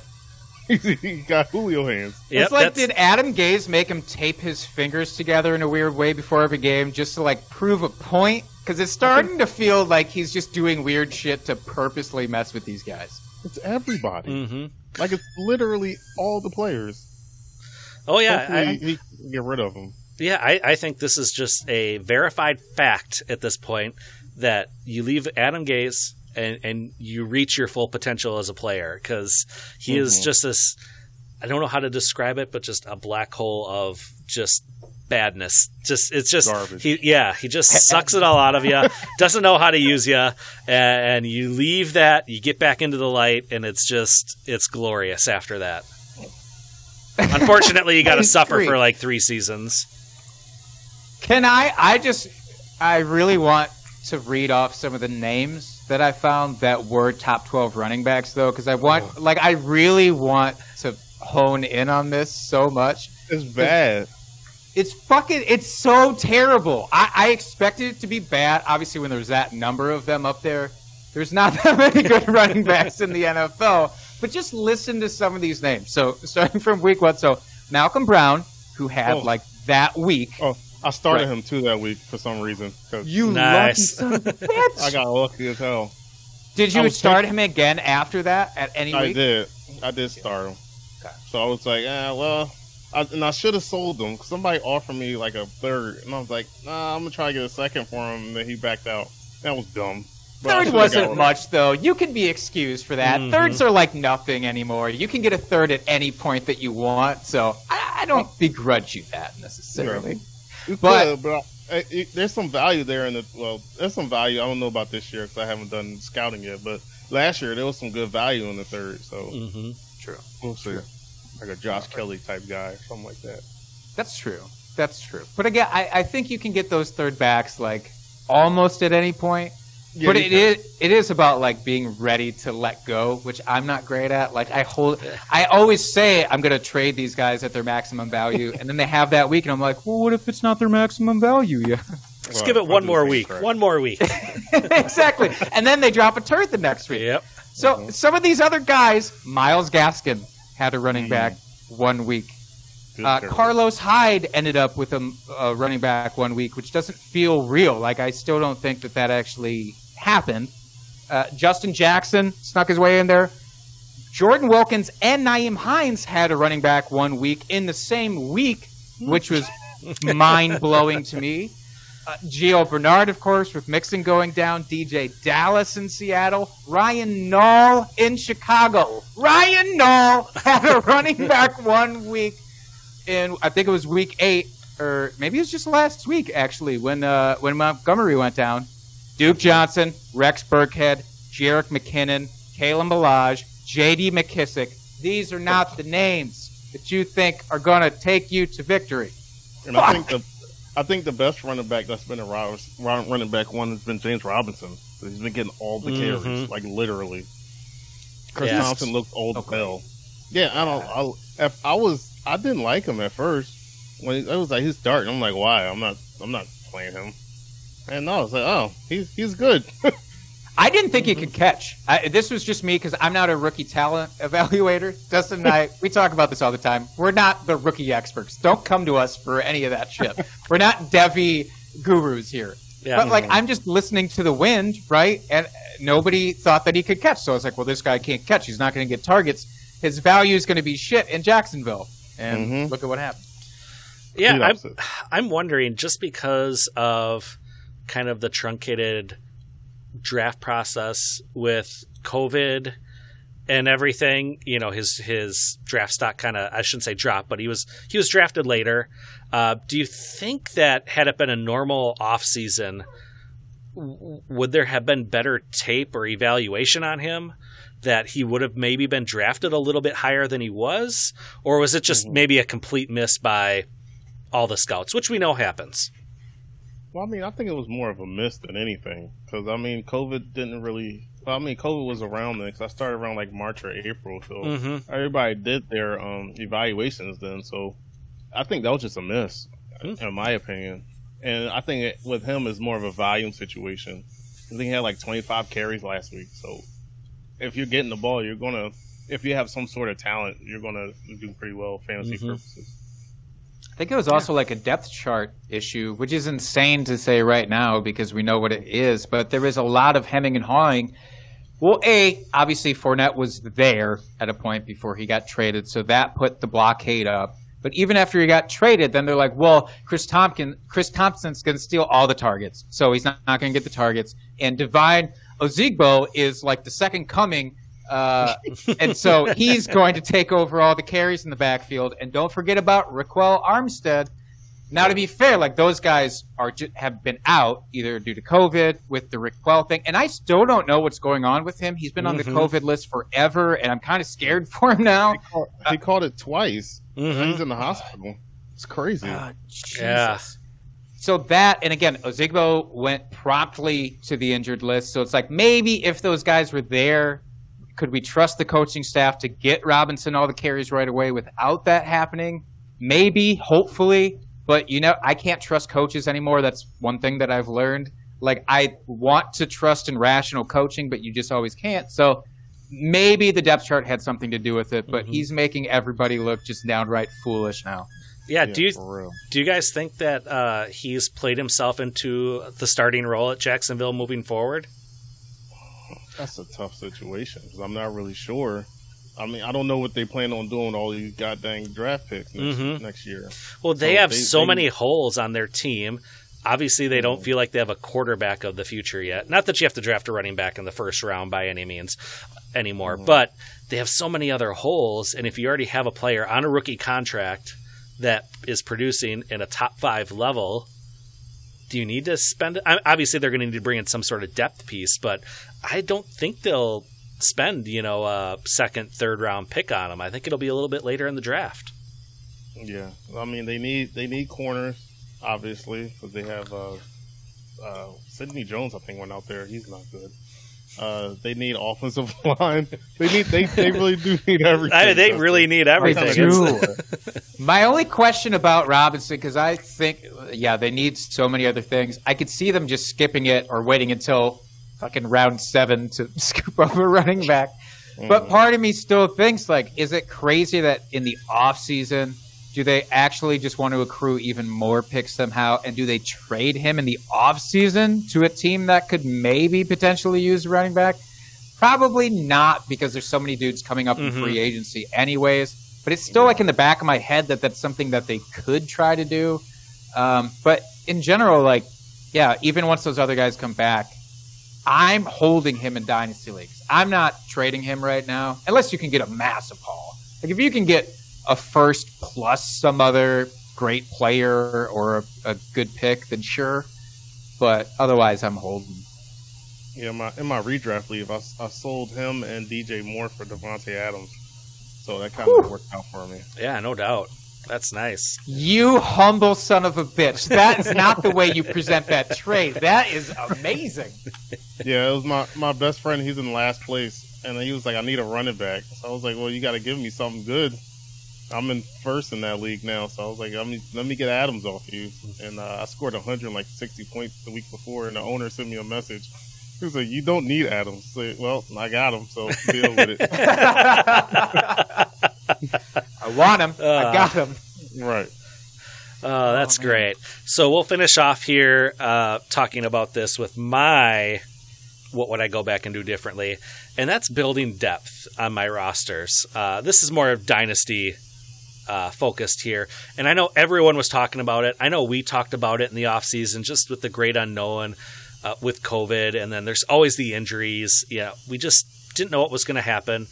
he got Julio hands. Yep, it's like, that's- did Adam Gase make him tape his fingers together in a weird way before every game just to like prove a point? Because it's starting to feel like he's just doing weird shit to purposely mess with these guys. It's everybody. Mm-hmm. Like it's literally all the players. Oh yeah, I, he can get rid of them. yeah. I, I think this is just a verified fact at this point that you leave Adam Gase and and you reach your full potential as a player because he is Mhm. just this. I don't know how to describe it, but just a black hole of just badness. Just it's just Garbage. he yeah he just sucks it all out of you. Doesn't know how to use you, and you leave that. You get back into the light, and it's just it's glorious after that. Unfortunately, you got to suffer agree. for like three seasons. Can I? I just, I really want to read off some of the names that I found that were top 12 running backs, though, because I want, oh. like, I really want to hone in on this so much. It's bad. It's fucking, it's so terrible. I, I expected it to be bad. Obviously, when there's that number of them up there, there's not that many good running backs in the NFL. But just listen to some of these names. So, starting from week one, so Malcolm Brown, who had Oh. like that week. Oh, I started Right. him too that week for some reason. 'cause You Nice. lucky son of a bitch. I got lucky as hell. Did you start taking- him again after that at any I week? did. I did start him. Okay. So I was like, ah, well, I, and I should have sold him. Because somebody offered me like a third, and I was like, nah, I'm gonna try to get a second for him. And then he backed out. That was dumb. But I Third wasn't got- much though. You can be excused for that. Mhm. Thirds are like nothing anymore. You can get a third at any point that you want. So I, I don't begrudge you that necessarily. You But- could, but I, it, there's some value there in the. Well, there's some value. I don't know about this year because I haven't done scouting yet. But last year there was some good value in the third. So hmm True. we'll see. Like a Josh Kelley type guy, or something like that. That's true. That's true. But again, I, I think you can get those third backs like almost at any point. Yeah, but you it can. is it is about like being ready to let go, which I'm not great at. Like I hold, I always say I'm going to trade these guys at their maximum value, and then they have that week, and I'm like, well, what if it's not their maximum value yet? Let's Well, give it one more week. crap. One more week. exactly, and then they drop a turd the next week. yep. So some of these other guys, Myles Gaskin had a running Mm. back one week. Uh. Carlos Hyde ended up with a, a running back one week, which doesn't feel real. Like I still don't think that that actually happened. Uh, Justin Jackson snuck his way in there. Jordan Wilkins and Nyheim Hines had a running back one week in the same week, which was mind blowing to me. Uh, Gio Bernard, of course, with Mixon going down. DeeJay Dallas in Seattle. Ryan Nall in Chicago. Ryan Nall had a running back one week in, I think it was week eight, or maybe it was just last week, actually, when uh, when Montgomery went down. Duke Johnson, Rex Burkhead, Jerick McKinnon, Kalen Ballage, J.D. McKissic. These are not the names that you think are going to take you to victory. And I think the I think the best running back that's been a running back one has been James Robinson. He's been getting all the carries, Mhm. like literally. Chris Yeah. Thompson looked old as Okay. hell. Yeah, I don't. I, if I was, I didn't like him at first when it was like his start. I'm like, why? I'm not. I'm not playing him. And no, I was like, oh, he's he's good. I didn't think he could catch. I, this was just me because I'm not a rookie talent evaluator. Dustin and I, we talk about this all the time. We're not the rookie experts. Don't come to us for any of that shit. We're not Devy gurus here. Yeah. But like, I'm just listening to the wind, right? And nobody thought that he could catch. So I was like, well, this guy can't catch. He's not going to get targets. His value is going to be shit in Jacksonville. And Mhm. look at what happened. Yeah, I'm. I'm wondering just because of kind of the truncated draft process with COVID and everything, you know, his his draft stock kind of I shouldn't say dropped, but he was he was drafted later. Uh, do you think that had it been a normal off season, w- would there have been better tape or evaluation on him? That he would have maybe been drafted a little bit higher than he was, or was it just maybe a complete miss by all the scouts, which we know happens. Well, I mean, I think it was more of a miss than anything because I mean, COVID didn't really. Well, I mean, COVID was around then 'cause I started around like March or April, so Mm-hmm. everybody did their um, evaluations then. So I think that was just a miss, Hmm. in my opinion. And I think it, with him is more of a volume situation. I think he had like 25 carries last week. So if you're getting the ball, you're gonna. If you have some sort of talent, you're gonna do pretty well fantasy Mhm. purposes. I think it was also like a depth chart issue, which is insane to say right now because we know what it is. But there is a lot of hemming and hawing. Well, A, obviously Fournette was there at a point before he got traded, so that put the blockade up. But even after he got traded, then they're like, well, Chris Tompkins, Chris Thompson's going to steal all the targets, so he's not, not going to get the targets. And Divine Ozigbo is like the second coming uh, and so he's going to take over all the carries in the backfield. And don't forget about Ryquell Armstead. Now, to be fair, like those guys are ju- have been out either due to COVID with the Ryquell thing, and I still don't know what's going on with him. He's been on the Mhm. COVID list forever, and I'm kind of scared for him now. He caught, he caught it twice. Mhm. He's in the hospital. It's crazy. Ah, Jesus. Yeah. So that, and again, Ozigbo went promptly to the injured list. So it's like maybe if those guys were there, could we trust the coaching staff to get Robinson all the carries right away without that happening? Maybe, hopefully, but you know, I can't trust coaches anymore. That's one thing that I've learned. Like I want to trust in rational coaching, but you just always can't. So maybe the depth chart had something to do with it, but Mhm. he's making everybody look just downright foolish now. Yeah, Yeah, do you real. do you guys think that uh, he's played himself into the starting role at Jacksonville moving forward? That's a tough situation because I'm not really sure. I mean, I don't know what they plan on doing with all these goddamn draft picks next, Mhm. next year. Well, they So have they- so they- many holes on their team. Obviously, they don't feel like they have a quarterback of the future yet. Not that you have to draft a running back in the first round by any means anymore, Mhm. but they have so many other holes. And if you already have a player on a rookie contract that is producing in a top five level, do you need to spend? Obviously, they're going to need to bring in some sort of depth piece, but I don't think they'll spend you know a second, third round pick on him. I think it'll be a little bit later in the draft. Yeah, I mean they need they need corners obviously because they have uh, uh, Sidney Jones. I think went out there. He's not good. Uh, they need offensive line. They need they, they really do need everything. I, they Justin. really need everything. They do. My only question about Robinson, because I think, yeah, they need so many other things. I could see them just skipping it or waiting until fucking round seven to scoop up a running back. But Mhm. part of me still thinks, like, is it crazy that in the off season, do they actually just want to accrue even more picks somehow? And do they trade him in the off season to a team that could maybe potentially use a running back? Probably not, because there's so many dudes coming up Mhm. in free agency, anyways. But it's still like in the back of my head that that's something that they could try to do. Um, but in general, like, yeah, even once those other guys come back, I'm holding him in dynasty leagues. I'm not trading him right now, unless you can get a massive haul. Like if you can get a first plus some other great player or a, a good pick, then sure. But otherwise, I'm holding. Yeah, my in my redraft league, I, I sold him and DJ Moore for Davante Adams, so that kind of worked out for me. yeah, no doubt. That's nice. You humble son of a bitch. That is not the way you present that trade. That is amazing. Yeah, it was my my best friend. He's in last place, and he was like, "I need a running back." So I was like, "Well, you got to give me something good." I'm in first in that league now, so I was like, let me, let me get Adams off you. And uh, I scored 160 points the week before, and the owner sent me a message. He was like, "You don't need Adams." I said, well, I got him, so deal with it. I want him. I Uh. got him. right. Oh, that's man. great. So we'll finish off here uh, talking about this with my what would I go back and do differently, and that's building depth on my rosters. Uh, this is more of dynasty uh, focused here, and I know everyone was talking about it. I know we talked about it in the off season, just with the great unknown uh, with COVID, and then there's always the injuries. Yeah, we just didn't know what was going to happen.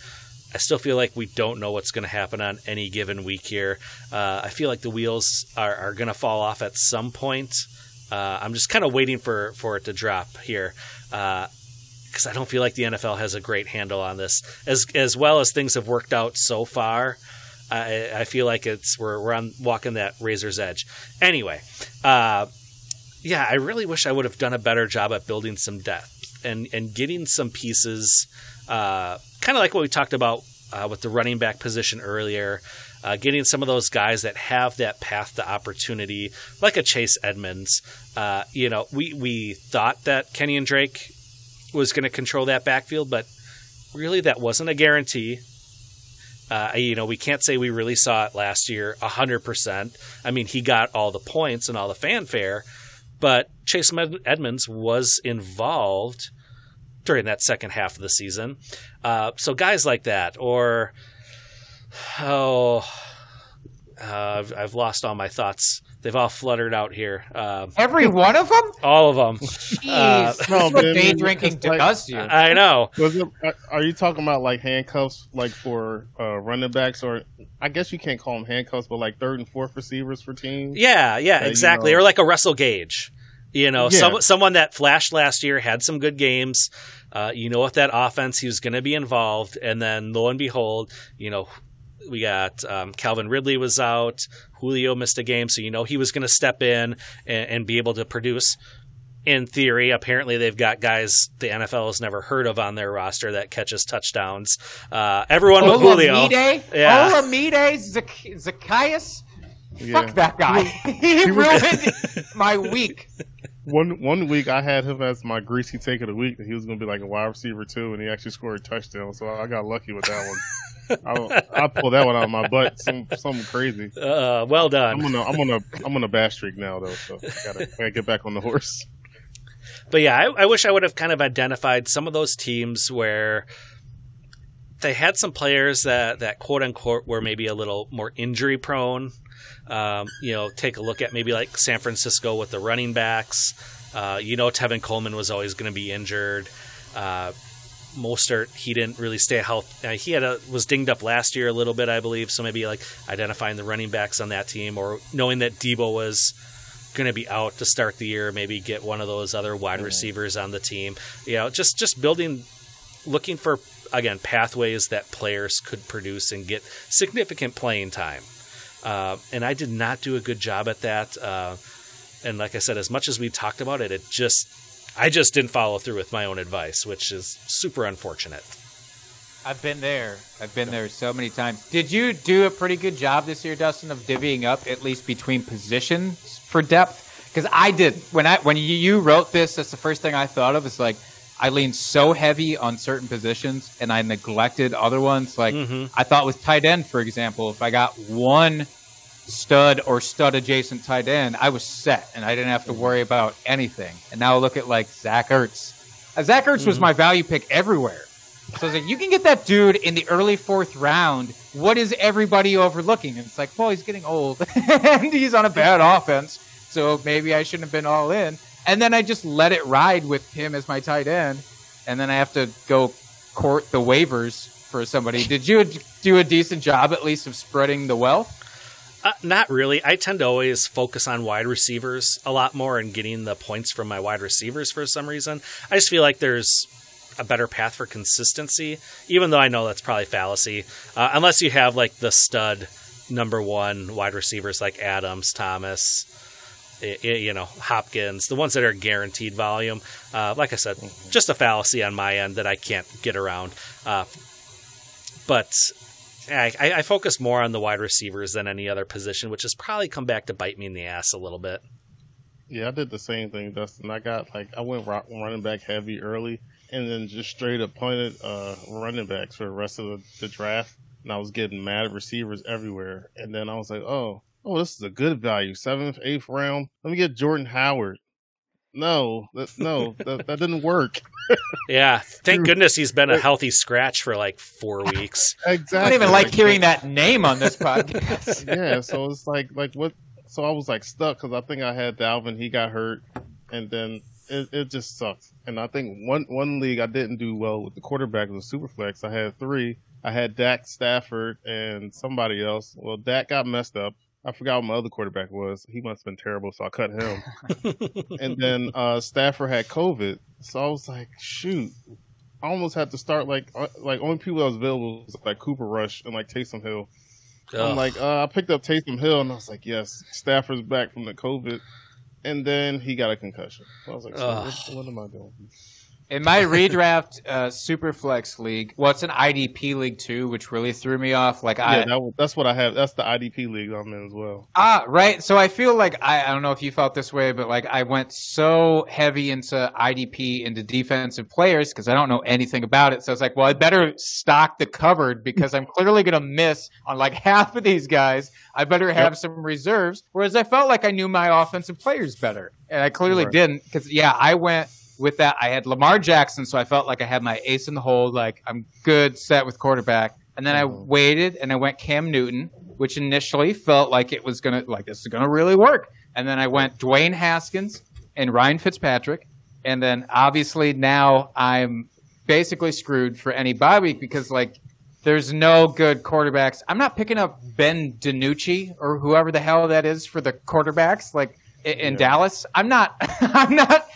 I still feel like we don't know what's going to happen on any given week here. Uh, I feel like the wheels are, are going to fall off at some point. Uh, I'm just kind of waiting for, for it to drop here because I don't feel like the NFL has a great handle on this. As as well as things have worked out so far, I, I feel like it's we're we're on walking that razor's edge. Anyway, uh, yeah, I really wish I would have done a better job at building some depth and and getting some pieces, uh, kind of like what we talked about uh, with the running back position earlier. Uh, getting some of those guys that have that path to opportunity, like a Chase Edmonds. Uh, you know, we we thought that Kenyan Drake was going to control that backfield, but really that wasn't a guarantee. Uh, you know, we can't say we really saw it last year 100%. I mean, he got all the points and all the fanfare, but Chase Edmonds was involved during that second half of the season. Uh, so guys like that, or, oh, Uh, I've, I've lost all my thoughts. They've all fluttered out here. Uh, Every one of them? all of them. Jeez, Uh, no, is what man, day drinking like- does you. I know. Was it, are- are you talking about like handcuffs, like for uh, running backs, or I guess you can't call them handcuffs, but like third and fourth receivers for teams? Yeah, yeah, you exactly. know- Or like a Russell Gage. You know, Yeah. some, someone that flashed last year, had some good games. Uh, you know, with that offense, he was going to be involved. And then lo and behold, you know, we got um, Calvin Ridley was out. Julio missed a game. So, you know, he was going to step in and, and be able to produce. In theory, apparently they've got guys the NFL has never heard of on their roster that catches touchdowns. Uh, everyone with Julio. Olamide? Yeah. Olamide Zac- Zaccheaus? Yeah. Fuck that guy. he ruined my week. One one week I had him as my greasy take of the week, and he was going to be like a wide receiver too, and he actually scored a touchdown. So I got lucky with that one. I, I pulled that one out of my butt. Some something crazy. Uh, well done. I'm on a I'm on a I'm on a bass streak now though, so I gotta, I gotta get back on the horse. But yeah, I, I wish I would have kind of identified some of those teams where they had some players that, that quote unquote were maybe a little more injury prone. Um, you know, take a look at maybe like San Francisco with the running backs. Uh, you know, Tevin Coleman was always going to be injured. Uh, Mostert, he didn't really stay healthy. Uh, he had a was dinged up last year a little bit, I believe. So maybe like identifying the running backs on that team, or knowing that Deebo was going to be out to start the year, maybe get one of those other wide receivers on the team. You know, just just building, looking for again pathways that players could produce and get significant playing time. Uh, and I did not do a good job at that. Uh, and like I said, as much as we talked about it, it just I just didn't follow through with my own advice, which is super unfortunate. I've been there. I've been there so many times. Did you do a pretty good job this year, Dustin, of divvying up at least between positions for depth? Because I did when I when you, wrote this. That's the first thing I thought of. Is like I leaned so heavy on certain positions and I neglected other ones. Like mm-hmm. I thought with tight end, for example, if I got one stud or stud adjacent tight end, I was set and I didn't have to mm-hmm. worry about anything. And now look at like Zach Ertz. Uh, Zach Ertz was mm-hmm. my value pick everywhere. So I was like, you can get that dude in the early fourth round. What is everybody overlooking? And it's like, well, he's getting old and he's on a bad offense. So maybe I shouldn't have been all in. And then I just let it ride with him as my tight end. And then I have to go court the waivers for somebody. Did you do a decent job at least of spreading the wealth? Uh, not really. I tend to always focus on wide receivers a lot more and getting the points from my wide receivers for some reason. I just feel like there's a better path for consistency, even though I know that's probably fallacy. Uh, unless you have like the stud number one wide receivers like Adams, Thomas, you know, Hopkins, the ones that are guaranteed volume. Uh, like I said, just a fallacy on my end that I can't get around. Uh, but I, I focus more on the wide receivers than any other position, which has probably come back to bite me in the ass a little bit. Yeah, I did the same thing, Dustin. I got like I went ro- running back heavy early, and then just straight up punted uh, running backs for the rest of the, the draft. And I was getting mad at receivers everywhere. And then I was like, oh, oh, this is a good value, seventh, eighth round. Let me get Jordan Howard. No, that, no, that, that didn't work. Yeah, thank goodness he's been a healthy scratch for like four weeks. Exactly. I don't even like hearing that name on this podcast. yeah, so it's like like what? So I was like stuck because I think I had Dalvin. He got hurt, and then it, it just sucked. And I think one one league I didn't do well with the quarterback was a super. I had three. I had Dak, Stafford, and somebody else. Well, Dak got messed up. I forgot what my other quarterback was. He must have been terrible, so I cut him. and then uh, Stafford had COVID, so I was like, shoot. I almost had to start like uh, like only people that was available was like Cooper Rush and like Taysom Hill. I'm like, uh, I picked up Taysom Hill, and I was like, yes, Stafford's back from the COVID, and then he got a concussion. So I was like, so what, what am I doing? In my redraft uh, Superflex league, well, it's an IDP league too, which really threw me off. Like I, yeah, that, that's what I have. That's the IDP league I'm in as well. Ah, right. So I feel like I, I don't know if you felt this way, but like I went so heavy into IDP into defensive players because I don't know anything about it. So it's like, well, I better stock the cupboard because I'm clearly going to miss on like half of these guys. I better have some reserves. Whereas I felt like I knew my offensive players better, and I clearly Right. didn't because yeah, I went with that. I had Lamar Jackson, so I felt like I had my ace in the hole. Like I'm good set with quarterback. And then I Mhm. waited and I went Cam Newton, which initially felt like it was gonna like this is gonna really work. And then I went Dwayne Haskins and Ryan Fitzpatrick, and then obviously now I'm basically screwed for any bye week because like there's no good quarterbacks. I'm not picking up Ben DiNucci or whoever the hell that is for the quarterbacks like in, in yeah. Dallas. I'm not. I'm not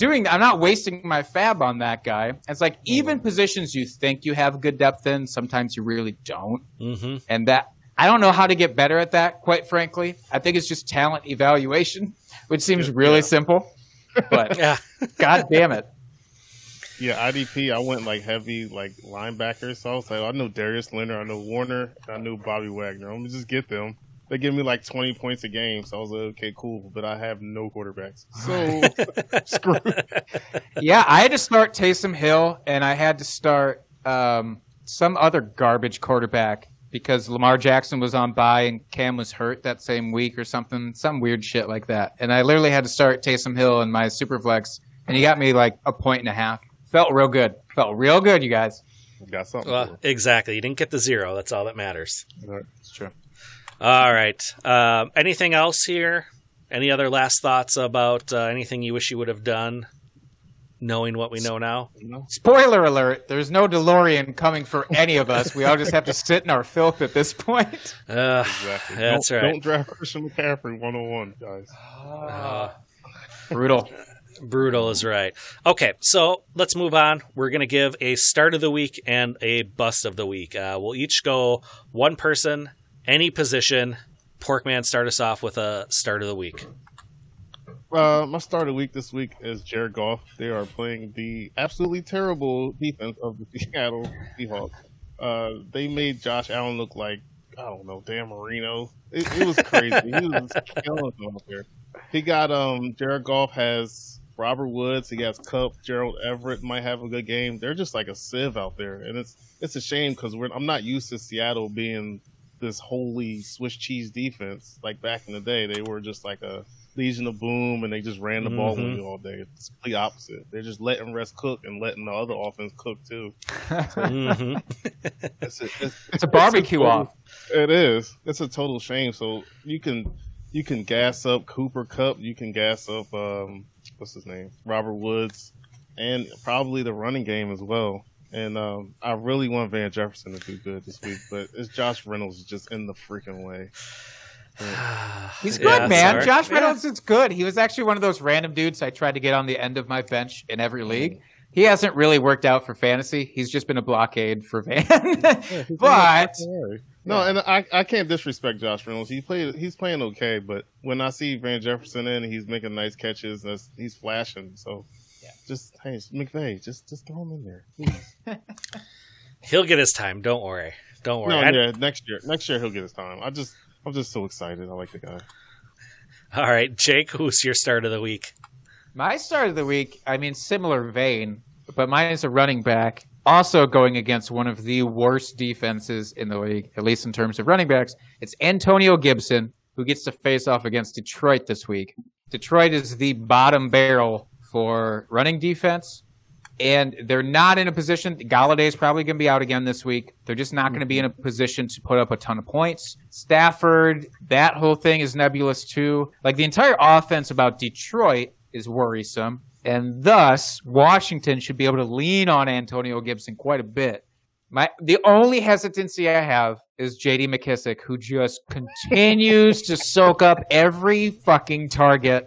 doing. I'm not wasting my FAAB on that guy. It's like even positions you think you have good depth in, sometimes you really don't. Mm-hmm. And that I don't know how to get better at that. Quite frankly, I think it's just talent evaluation, which seems really yeah. simple. But yeah. God damn it. Yeah, IDP. I went like heavy like linebackers. So I was like, I know Darius Leonard, I know Warner, I know Bobby Wagner. I'm gonna just get them they give me like 20 points a game. So I was like, okay, cool. But I have no quarterbacks. So screwed. Yeah, I had to start Taysom Hill and I had to start um, some other garbage quarterback because Lamar Jackson was on bye and Cam was hurt that same week or something, some weird shit like that. And I literally had to start Taysom Hill in my Superflex and he got me like a point and a half. Felt real good. Felt real good, you guys. Got something. Well, exactly. You didn't get the zero. That's all that matters. That's true. All right. Uh, anything else here? Any other last thoughts about uh, anything you wish you would have done, knowing what we know now? Spoiler alert: There's no DeLorean coming for any of us. We all just have to sit in our filth at this point. Uh, exactly. That's don't, right. Don't draft Christian McCaffrey 101, guys. Uh, brutal. Brutal is right. Okay, so let's move on. We're going to give a start of the week and a bust of the week. Uh, we'll each go one person any position. Porkman, start us off with a start of the week. Uh, my start of the week this week is Jared Goff. They are playing the absolutely terrible defense of the Seattle Seahawks. Uh, they made Josh Allen look like I don't know, Dan Marino. It, it was crazy. he was killing them out there. He got um Jared Goff has Robert Woods. He has Kupp. Gerald Everett might have a good game. They're just like a sieve out there, and it's it's a shame because I'm not used to Seattle being this holy Swiss cheese defense. Like back in the day, they were just like a Legion of Boom, and they just ran the ball mm-hmm. all day. It's the opposite. They're just letting rest cook and letting the other offense cook too. So, mm-hmm. it's, a, it's, it's, a, barbecue it's a total, off. It is. It's a total shame. So you can you can gas up Cooper Kupp. You can gas up um, what's his name, Robert Woods, and probably the running game as well. And um, I really want Van Jefferson to do good this week, but it's Josh Reynolds just in the freaking way. He's good, yeah, man. Sorry. Josh Reynolds yeah. is good. He was actually one of those random dudes I tried to get on the end of my bench in every league. He hasn't really worked out for fantasy. He's just been a blockade for Van. but no, and I, I can't disrespect Josh Reynolds. He played he's playing okay, but when I see Van Jefferson in, he's making nice catches. He's flashing. So just hey, McVay, just just throw him in there. he'll get his time. Don't worry. Don't worry. No, yeah, next year. Next year he'll get his time. I just I'm just so excited. I like the guy. All right, Jake, who's your start of the week? My start of the week, I mean, similar vein, but mine is a running back, also going against one of the worst defenses in the league, at least in terms of running backs. It's Antonio Gibson, who gets to face off against Detroit this week. Detroit is the bottom barrel for running defense. And they're not in a position. Golladay is probably going to be out again this week. They're just not going to be in a mm-hmm. position to put up a ton of points. Stafford, that whole thing is nebulous too. Like the entire offense about Detroit is worrisome. And thus, Washington should be able to lean on Antonio Gibson quite a bit. My the only hesitancy I have is J.D. McKissic, who just continues to soak up every fucking target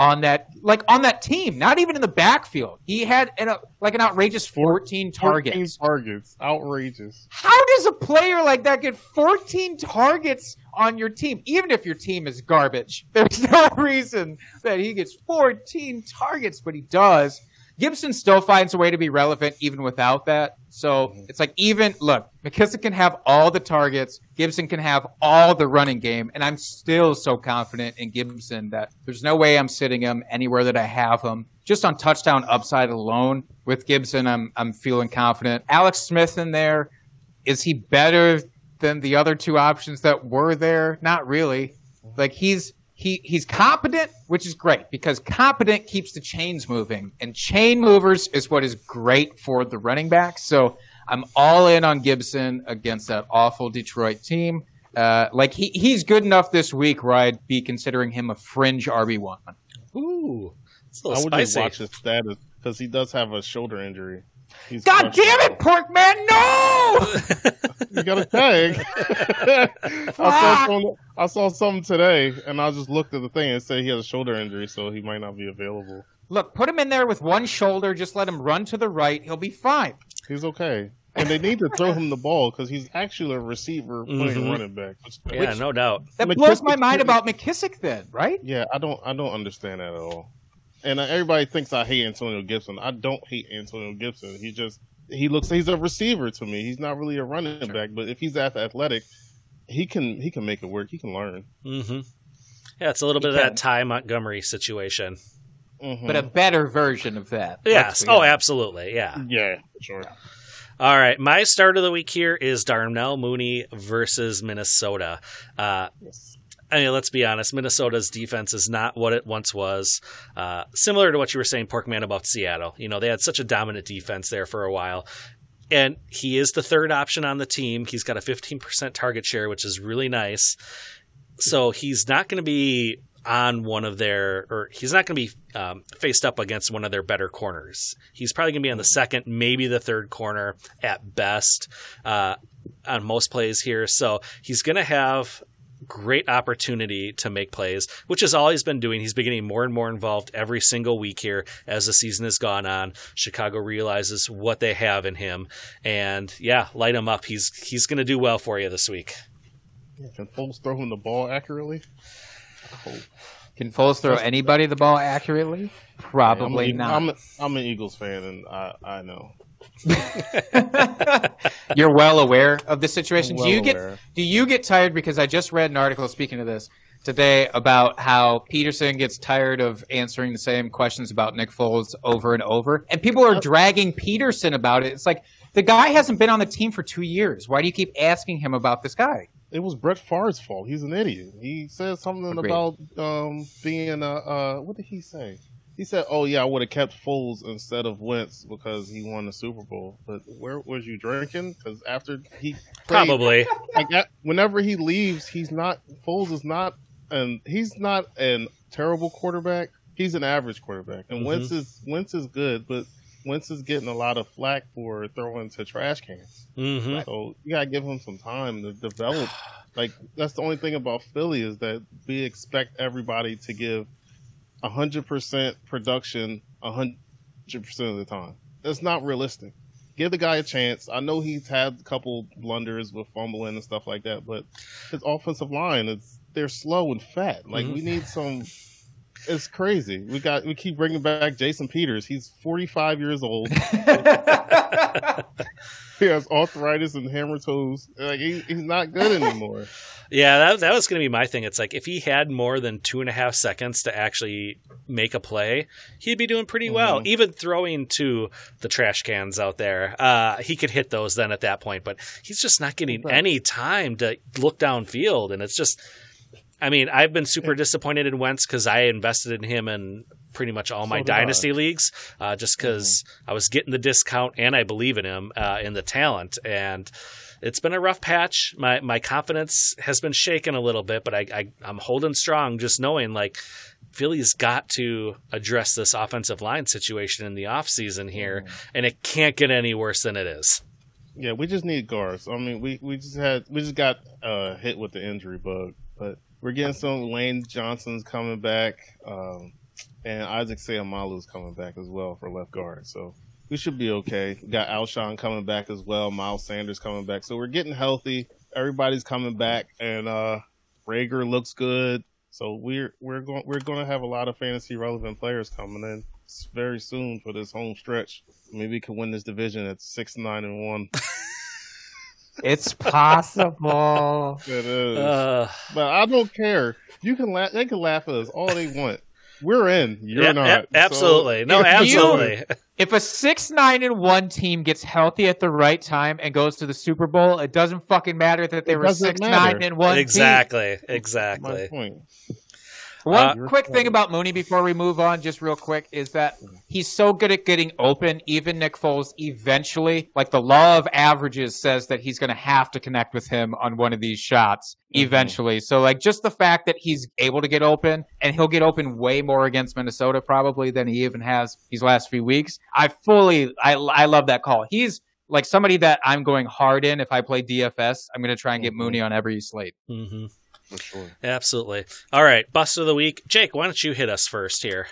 on that like on that team, not even in the backfield. He had an, a, like an outrageous 14 targets. 14 targets. Outrageous. How does a player like that get 14 targets on your team, even if your team is garbage? There's no reason that he gets 14 targets, but he does. Gibson still finds a way to be relevant even without that. So mm-hmm. it's like even look, McKissic can have all the targets, Gibson can have all the running game, and I'm still so confident in Gibson that there's no way I'm sitting him anywhere that I have him. Just on touchdown upside alone with Gibson, I'm I'm feeling confident. Alex Smith in there, is he better than the other two options that were there? Not really. Like he's he he's competent, which is great because competent keeps the chains moving, and chain movers is what is great for the running back. So I'm all in on Gibson against that awful Detroit team. Uh, like he he's good enough this week where I'd be considering him a fringe RB one. Ooh, it's a I little would just watch his status because he does have a shoulder injury. He's God damn it, Porkman! No! You got a tag. I saw I saw something today, and I just looked at the thing and said he has a shoulder injury, so he might not be available. Look, put him in there with one shoulder. Just let him run to the right. He'll be fine. He's okay. And they need to throw him the ball because he's actually a receiver playing Mhm. running back. Which, yeah, no doubt. That McKissic- blows my mind about McKissic. Then, right? yeah, I don't, I don't understand that at all. And uh, everybody thinks I hate Antonio Gibson. I don't hate Antonio Gibson. He just, he looks, he's a receiver to me. He's not really a running back, but if he's athletic, he can, he can make it work. He can learn. Mm-hmm. Yeah, it's a little bit of that Ty Montgomery situation. Mhm. But a better version of that. Yes. Oh, absolutely. Yeah. yeah, for sure. All right. My start of the week here is Darnell Mooney versus Minnesota. Uh, I mean, let's be honest. Minnesota's defense is not what it once was. Uh, similar to what you were saying, Porkman, about Seattle. You know, they had such a dominant defense there for a while. And he is the third option on the team. He's got a 15% target share, which is really nice. So he's not going to be on one of their, or he's not going to be um, faced up against one of their better corners. He's probably going to be on the second, maybe the third corner at best uh, on most plays here. So he's going to have great opportunity to make plays, which is all he's been doing. He's been getting more and more involved every single week here as the season has gone on. Chicago realizes what they have in him, and yeah, light him up. He's he's going to do well for you this week. Can Foles throw him the ball accurately? I. Can Foles throw anybody the ball accurately? Probably I'm, not. I'm, I'm an Eagles fan, and I, I know. You're well aware of the situation. Well do you get do you get tired because I just read an article speaking of this today about how Pederson gets tired of answering the same questions about Nick Foles over and over, and people are dragging Pederson about it. It's like the guy hasn't been on the team for two years. Why do you keep asking him about this guy? It was Brett Favre's fault. He's an idiot. He said something Agreed. about um, being a. Uh, what did he say? He said, "Oh yeah, I would have kept Foles instead of Wentz because he won the Super Bowl." But where was you drinking? Because after he played- Probably. like whenever he leaves, he's not Foles is not and he's not an terrible quarterback. He's an average quarterback, and Mhm. Wentz is Wentz is good, but Wentz is getting a lot of flack for throwing to trash cans. hmm So you gotta give him some time to develop. Like that's the only thing about Philly is that we expect everybody to give hundred percent production hundred percent of the time. That's not realistic. Give the guy a chance. I know he's had a couple blunders with fumbling and stuff like that, but his offensive line is they're slow and fat. Like we mm-hmm. need some. It's crazy. We got we keep bringing back Jason Peters. He's 45 years old. he has arthritis and hammer toes. Like he, he's not good anymore. Yeah, that, that was going to be my thing. It's like if he had more than two and a half seconds to actually make a play, he'd be doing pretty well. Mhm. Even throwing to the trash cans out there, uh, he could hit those then at that point. But he's just not getting Right. any time to look downfield, and it's just. I mean, I've been super disappointed in Wentz because I invested in him in pretty much all So my did I. Mm-hmm. dynasty leagues, uh, just because I was getting the discount and I believe in him uh, in the talent and it's been a rough patch. My my confidence has been shaken a little bit, but I, I I'm holding strong, just knowing like Philly's got to address this offensive line situation in the offseason here, and it can't get any worse than it is. Yeah, we just need guards. I mean, we, we just had we just got uh, hit with the injury bug, but we're getting some. Lane Johnson's coming back, um, and Isaac Seumalo's coming back as well for left guard. So we should be okay. We got Alshon coming back as well. Miles Sanders coming back. So we're getting healthy. Everybody's coming back, and uh, Reagor looks good. So we're we're going we're going to have a lot of fantasy relevant players coming in very soon for this home stretch. Maybe we can win this division at six nine and one. it's possible. It is. Uh, but I don't care. You can laugh. They can laugh at us all they want. We're in. You're yeah, not. a- absolutely, no, if you- absolutely. If a six nine and one team gets healthy at the right time and goes to the Super Bowl, it doesn't fucking matter that they It were six matter. nine and one. team. exactly, So my exactly. One uh, quick thing about Mooney before we move on, just real quick, is that he's so good at getting open. Even Nick Foles, eventually, like the law of averages says that he's going to have to connect with him on one of these shots mm-hmm. eventually. Mm-hmm. So, like, just the fact that he's able to get open, and he'll get open way more against Minnesota probably than he even has these last few weeks. I fully, I, I love that call. He's like somebody that I'm going hard in. If I play DFS, I'm going to try and get mm-hmm. Mooney on every slate. Mm-hmm. For sure. Absolutely. All right, bust of the week, Jake. Why don't you hit us first here?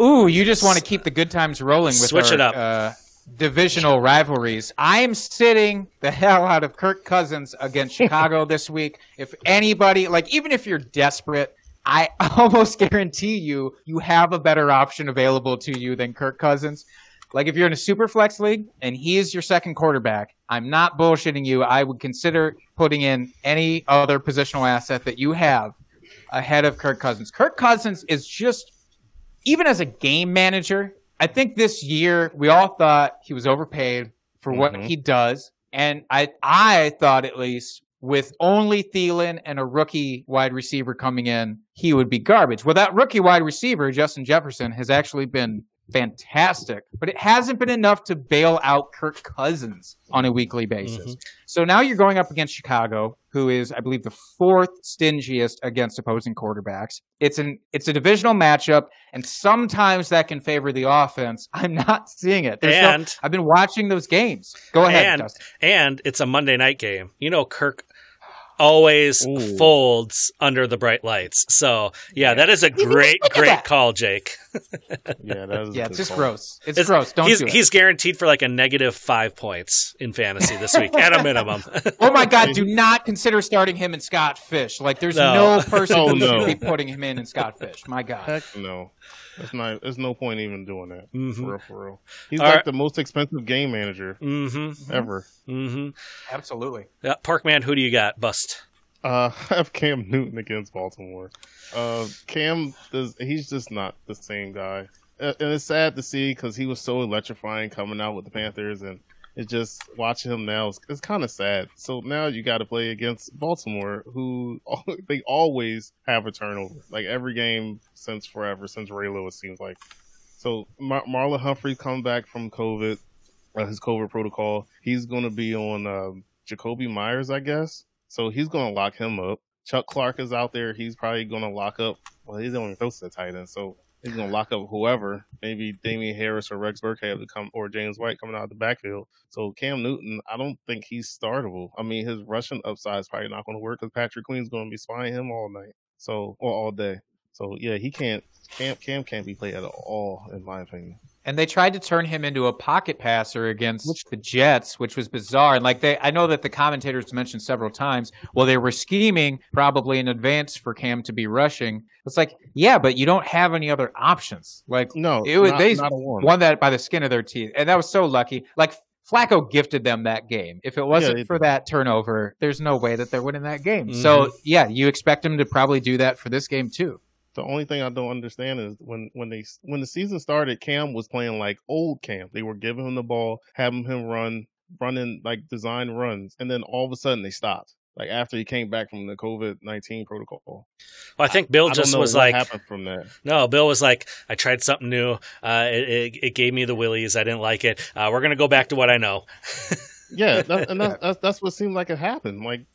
Ooh, you just want to keep the good times rolling with switch our, it up. Uh, divisional rivalries. I'm sitting the hell out of Kirk Cousins against Chicago this week. If anybody, like, even if you're desperate, I almost guarantee you, you have a better option available to you than Kirk Cousins. Like if you're in a super flex league and he is your second quarterback, I'm not bullshitting you. I would consider putting in any other positional asset that you have ahead of Kirk Cousins. Kirk Cousins is just, even as a game manager, I think this year we all thought he was overpaid for what mm-hmm. he does. And I, I thought at least with only Thielen and a rookie wide receiver coming in, he would be garbage. Well, that rookie wide receiver, Justin Jefferson, has actually been fantastic, but it hasn't been enough to bail out Kirk Cousins on a weekly basis. Mm-hmm. So now you're going up against Chicago, who is, I believe, the fourth stingiest against opposing quarterbacks. It's an it's a divisional matchup, and sometimes that can favor the offense. I'm not seeing it. There's and no, I've been watching those games. Go ahead, and, Dustin. and it's a Monday night game. You know, Kirk always Ooh. folds under the bright lights. So yeah, that is a great, great call, Jake. yeah, that is yeah, it's just call. gross. It's, it's, gross. Don't he's, do it. He's guaranteed for like a negative five points in fantasy this week at a minimum. oh my god, do not consider starting him in Scott Fish. Like there's no, no person oh, who no. should be putting him in in Scott Fish. My god. Heck no. There's not. There's no point even doing that. Mm-hmm. For real, for real. He's All like right. the most expensive game manager mm-hmm. ever. Mm-hmm. Absolutely. Yeah, Parkman. Who do you got? Bust. Uh, I have Cam Newton against Baltimore. Uh, Cam does. He's just not the same guy, and it's sad to see because he was so electrifying coming out with the Panthers, and it's just watching him now. It's, kind of sad. So now you got to play against Baltimore, who they always have a turnover, like every game since forever, since Ray Lewis seems like. So Mar- Marlon Humphrey come back from COVID, uh, his COVID protocol. He's going to be on uh, Jakobi Meyers, I guess. So he's going to lock him up. Chuck Clark is out there. He's probably going to lock up. Well, he's only throws to the tight end, so he's to lock up whoever. Maybe Damien Harris or Rex Burkhead to come, or James White coming out of the backfield. So Cam Newton, I don't think he's startable. I mean, his rushing upside is probably not to work because Patrick Queen's to be spying him all night, so or all day. So yeah, he can't. Cam Cam can't be played at all, in my opinion. And they tried to turn him into a pocket passer against which, the Jets, which was bizarre. And like they, I know that the commentators mentioned several times, well, they were scheming probably in advance for Cam to be rushing. It's like, yeah, but you don't have any other options. Like, no, it was not, they not won that by the skin of their teeth, and that was so lucky. Like Flacco gifted them that game. If it wasn't yeah, for that turnover, there's no way that they're winning that game. Mm-hmm. So yeah, you expect him to probably do that for this game too. The only thing I don't understand is when when they when the season started, Cam was playing like old Cam. They were giving him the ball, having him run, running like design runs, and then all of a sudden they stopped. Like after he came back from the COVID nineteen protocol. Well, I think Bill I, just I was like, happened from that. No, Bill was like, I tried something new. Uh, it, it, it, gave me the willies. I didn't like it. Uh, we're gonna go back to what I know. yeah, that, and that's, that's, that's what seemed like it happened. Like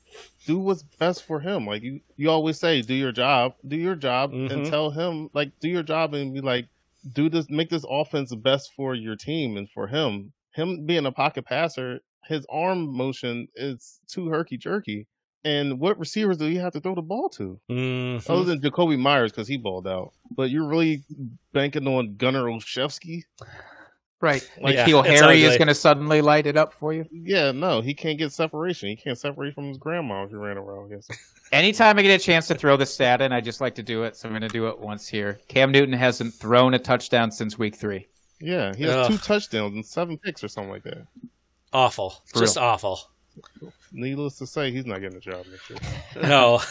do what's best for him. Like you, you always say, do your job, do your job, mm-hmm. and tell him like do your job and be like, do this, make this offense best for your team and for him. Him being a pocket passer, his arm motion is too herky jerky. And what receivers do you have to throw the ball to? Mm-hmm. Other than Jakobi Meyers because he balled out, but you're really banking on Gunner Olszewski. Right. Like yeah, N'Keal Harry is going to suddenly light it up for you. Yeah, no, he can't get separation. He can't separate from his grandma if he ran around. Yes. Anytime I get a chance to throw the stat in, I just like to do it. So I'm going to do it once here. Cam Newton hasn't thrown a touchdown since week three. Yeah, he has Ugh. two touchdowns and seven picks or something like that. Awful. For just real. awful. Needless to say, he's not getting a job next year. no.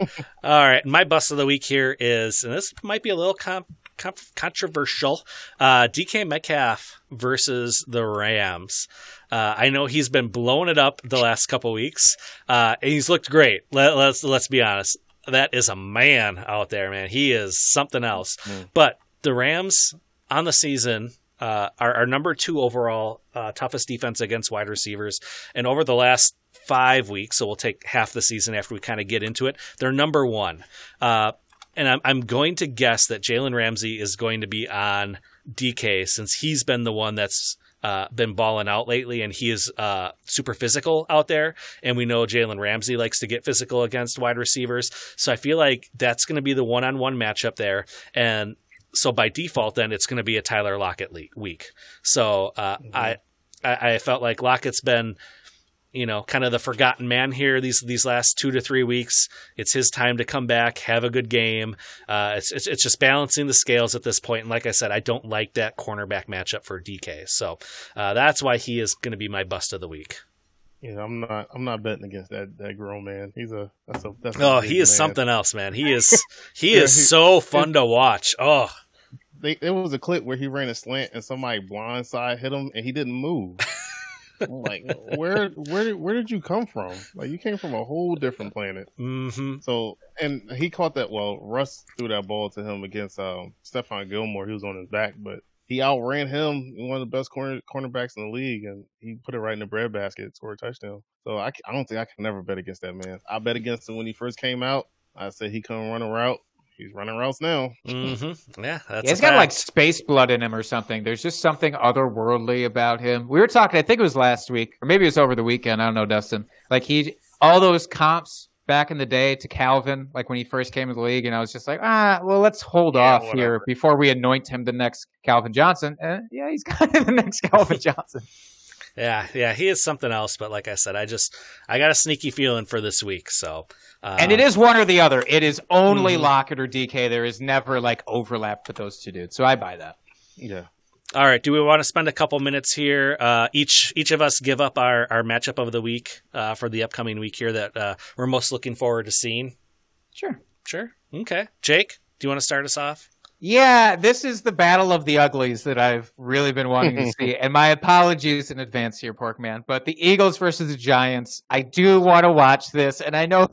All right. My bust of the week here is, and this might be a little comp- controversial. Uh, DK Metcalf versus the Rams. Uh, I know he's been blowing it up the last couple weeks, uh, and he's looked great. Let, let's, let's be honest. that is a man out there, man. He is something else. Mm. But the Rams on the season uh, are, are number two overall uh, toughest defense against wide receivers, and over the last five weeks, so we'll take half the season after we kind of get into it. They're number one. Uh, and I'm, I'm going to guess that Jalen Ramsey is going to be on DK since he's been the one that's uh, been balling out lately, and he is uh, super physical out there. And we know Jalen Ramsey likes to get physical against wide receivers, so I feel like that's going to be the one-on-one matchup there. And so by default, then it's going to be a Tyler Lockett week. So uh, mm-hmm. I I felt like Lockett's been you know, kind of the forgotten man here these these last two to three weeks. It's his time to come back, have a good game. Uh, it's, it's, it's just balancing the scales at this point. And like I said, I don't like that cornerback matchup for DK, so uh, that's why he is going to be my bust of the week. Yeah, I'm not. I'm not betting against that that grown man. He's a that's a that's. A oh, he is man. something else, man. He is he yeah, is he, so fun to watch. Oh, they, there was a clip where he ran a slant and somebody blindside hit him and he didn't move. like, where where where did you come from? Like, you came from a whole different planet. Mm-hmm. So, and he caught that. Well, Russ threw that ball to him against um, Stephon Gilmore. He was on his back, but he outran him, one of the best corner cornerbacks in the league, and he put it right in the breadbasket, scored a touchdown. So I, I don't think I can never bet against that man. I bet against him when he first came out. I said he couldn't run a route he's running routes now. Mm-hmm. Yeah, yeah, he's got fact. like space blood in him or something. There's just something otherworldly about him. We were talking, I think it was last week, or maybe it was over the weekend. I don't know, Dustin. Like he, all those comps back in the day to Calvin, like when he first came to the league, and I was just like, ah, well, let's hold yeah, off whatever. here before we anoint him the next Calvin Johnson. And yeah, he's kind of the next Calvin Johnson. Yeah, yeah, he is something else. But like I said, I just I got a sneaky feeling for this week. So, uh, and it is one or the other. It is only mm-hmm. Lockett or DK. There is never like overlap with those two dudes. So I buy that. Yeah. All right. Do we want to spend a couple minutes here? Uh, each each of us give up our, our matchup of the week uh, for the upcoming week here that uh, we're most looking forward to seeing. Sure. Sure. Okay. Jake, do you want to start us off? Yeah, this is the battle of the uglies that I've really been wanting to see. And my apologies in advance here, Porkman. But the Eagles versus the Giants, I do want to watch this. And I know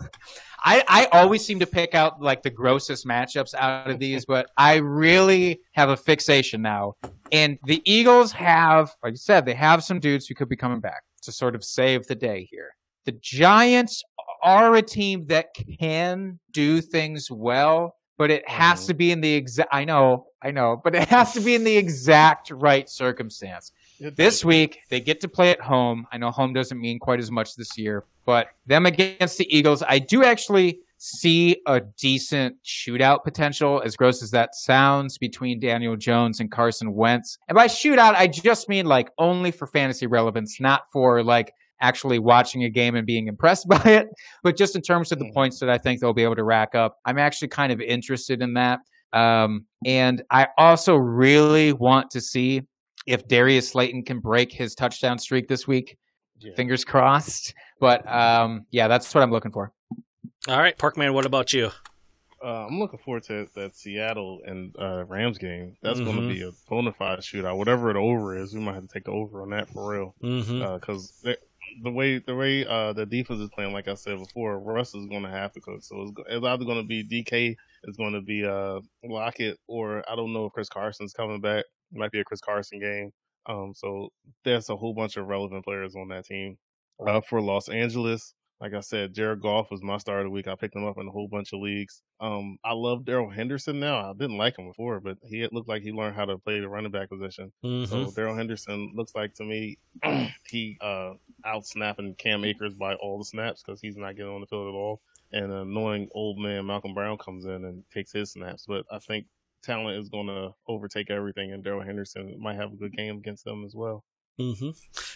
I, I always seem to pick out like the grossest matchups out of these, but I really have a fixation now. And the Eagles have, like you said, they have some dudes who could be coming back to sort of save the day here. The Giants are a team that can do things well but it has mm-hmm. to be in the exact. I know, I know, but it has to be in the exact right circumstance. This week they get to play at home. I know home doesn't mean quite as much this year, but them against the Eagles, I do actually see a decent shootout potential, as gross as that sounds, between Daniel Jones and Carson Wentz. And by shootout, I just mean like only for fantasy relevance, not for like actually watching a game and being impressed by it. But just in terms of the mm. points that I think they'll be able to rack up, I'm actually kind of interested in that. Um, and I also really want to see if Darius Slayton can break his touchdown streak this week. Yeah. Fingers crossed. But um, yeah, that's what I'm looking for. All right, Parkman, what about you? Uh, I'm looking forward to that Seattle and uh, Rams game. That's mm-hmm. going to be a bona fide shootout. Whatever the over is, we might have to take the over on that for real. Because mm-hmm. uh, the way the way uh, the defense is playing, like I said before, Russ is going to have to cook. So it's, it's either going to be DK, it's going to be uh, Lockett, or I don't know if Chris Carson's coming back. It might be a Chris Carson game. Um, so there's a whole bunch of relevant players on that team. Uh, for Los Angeles, like I said, Jared Goff was my start of the week. I picked him up in a whole bunch of leagues. Um, I love Darrell Henderson now. I didn't like him before, but he looked like he learned how to play the running back position. Mm-hmm. So Darrell Henderson looks like to me he uh, out snapping Cam Akers by all the snaps because he's not getting on the field at all. And an annoying old man Malcolm Brown comes in and takes his snaps. But I think talent is going to overtake everything, and Darrell Henderson might have a good game against them as well. Mm-hmm.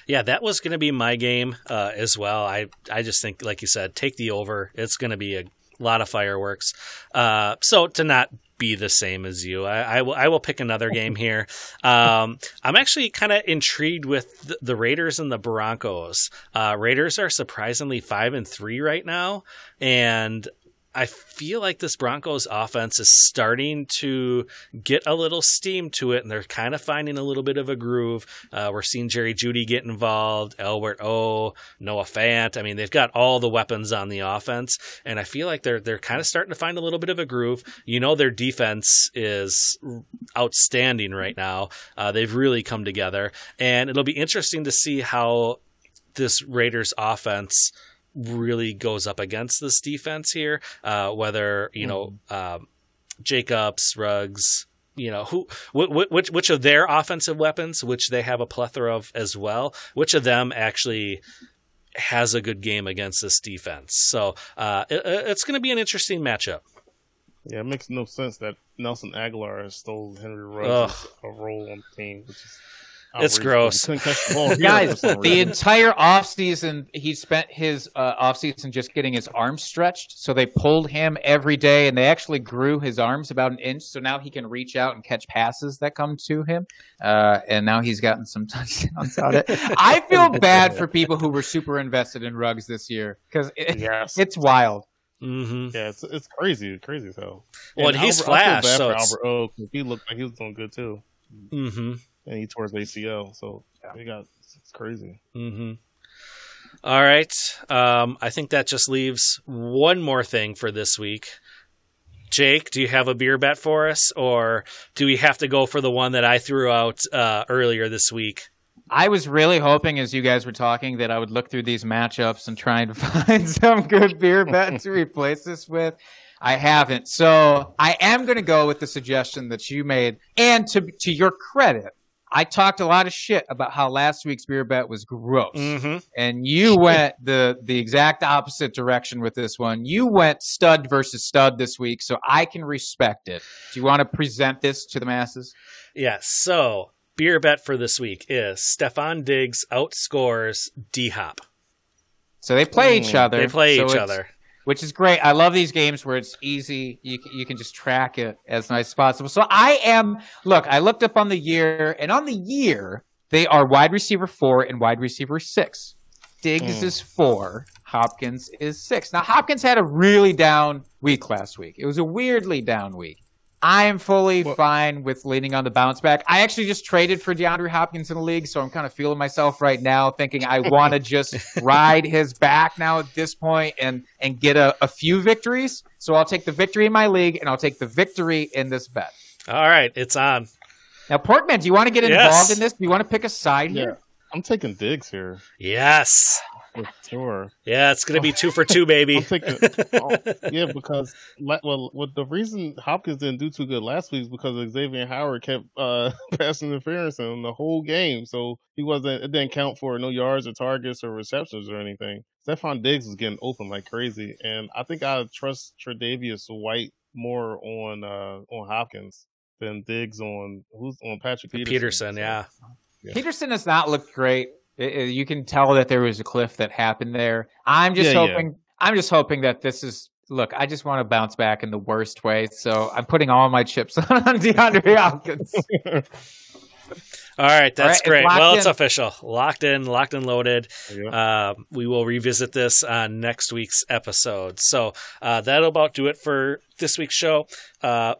Yeah, that was going to be my game uh, as well. I I just think, like you said, take the over. It's going to be a lot of fireworks. Uh, so to not be the same as you, I, I will I will pick another game here. Um, I'm actually kind of intrigued with the, the, Raiders and the Broncos. Uh, Raiders are surprisingly five and three right now, and I feel like this Broncos offense is starting to get a little steam to it, and they're kind of finding a little bit of a groove. Uh, we're seeing Jerry Jeudy get involved, Albert O, Noah Fant. I mean, they've got all the weapons on the offense, and I feel like they're they're kind of starting to find a little bit of a groove. You know, their defense is outstanding right now. Uh, they've really come together, and it'll be interesting to see how this Raiders offense really goes up against this defense here. Uh, whether you know um, Jacobs, Ruggs, you know who wh- which which of their offensive weapons, which they have a plethora of as well, which of them actually has a good game against this defense. So uh, it, it's going to be an interesting matchup. Yeah, it makes no sense that Nelson Agholor has stole Henry Ruggs' a role on the team, which is It's gross. The Guys, the entire offseason, he spent his uh, offseason just getting his arms stretched. So they pulled him every day and they actually grew his arms about an inch. So now he can reach out and catch passes that come to him. Uh, and now he's gotten some touchdowns on it. I feel bad for people who were super invested in Ruggs this year because it, yes, it's wild. hmm yeah, it's it's crazy, crazy as hell. Well, and he's Albert- I feel flashed, bad so for it's- Albert O, 'cause he looked like he was doing good too, hmm and he tore his ACL, so he got it's crazy. hmm All right. Um, I think that just leaves one more thing for this week. Jake, do you have a beer bet for us, or do we have to go for the one that I threw out uh, earlier this week? I was really hoping, as you guys were talking, that I would look through these matchups and try and find some good beer bet to replace this with. I haven't, so I am going to go with the suggestion that you made. And to to your credit, I talked a lot of shit about how last week's beer bet was gross, Mm-hmm. and you went the the exact opposite direction with this one. You went stud versus stud this week, so I can respect it. Do you want to present this to the masses? Yeah. So beer bet for this week is Stefon Diggs outscores D Hop. So they play each Mm, other. They play so each other. Which is great. I love these games where it's easy. You can, you can just track it as nice as possible. So I am look. I looked up on the year, and on the year they are wide receiver four and wide receiver six. Diggs Hmm. is four. Hopkins is six. Now Hopkins had a really down week last week. It was a weirdly down week. I am fully Well- fine with leaning on the bounce back. I actually just traded for DeAndre Hopkins in the league, so I'm kind of feeling myself right now, thinking I want to just ride his back now at this point and and get a, a few victories. So I'll take the victory in my league, and I'll take the victory in this bet. All right, it's on. Now, Portman, do you want to get involved Yes. in this? Do you want to pick a side Yeah, here? I'm taking Diggs here Yes. For sure. Yeah, it's gonna be two for two, baby. I'm taking, oh, yeah, because la- well, what the reason Hopkins didn't do too good last week is because Xavier Howard kept uh, pass interference in the whole game, so he wasn't. It didn't count for no yards or targets or receptions or anything. Stefon Diggs was getting open like crazy, and I think I trust Tre'Davious White more on uh, on Hopkins than Diggs on who's on Patrick Peterson. Peterson, yeah. Yeah. Peterson has not looked great. It- it- you can tell that there was a cliff that happened there. I'm just Yeah, yeah. hoping. I'm just hoping that this is. Look, I just want to bounce back in the worst way, so I'm putting all my chips on DeAndre Hopkins. All right, that's All right, great. locked well, it's in. official. Locked in, locked and loaded. Yeah. Uh, we will revisit this on next week's episode. So uh, that'll about do it for this week's show. Uh,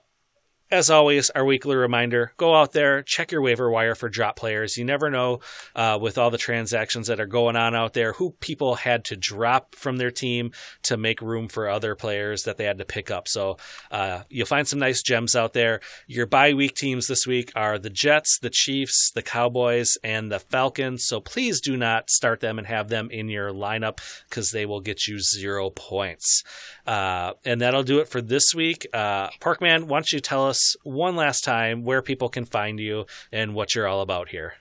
as always, our weekly reminder go out there, check your waiver wire for drop players. You never know uh, with all the transactions that are going on out there who people had to drop from their team to make room for other players that they had to pick up. So uh, you'll find some nice gems out there. Your bye week teams this week are the Jets, the Chiefs, the Cowboys, and the Falcons. So please do not start them and have them in your lineup because they will get you zero points. Uh, and that'll do it for this week. Uh, Parkman, why don't you tell us one last time where people can find you and what you're all about here?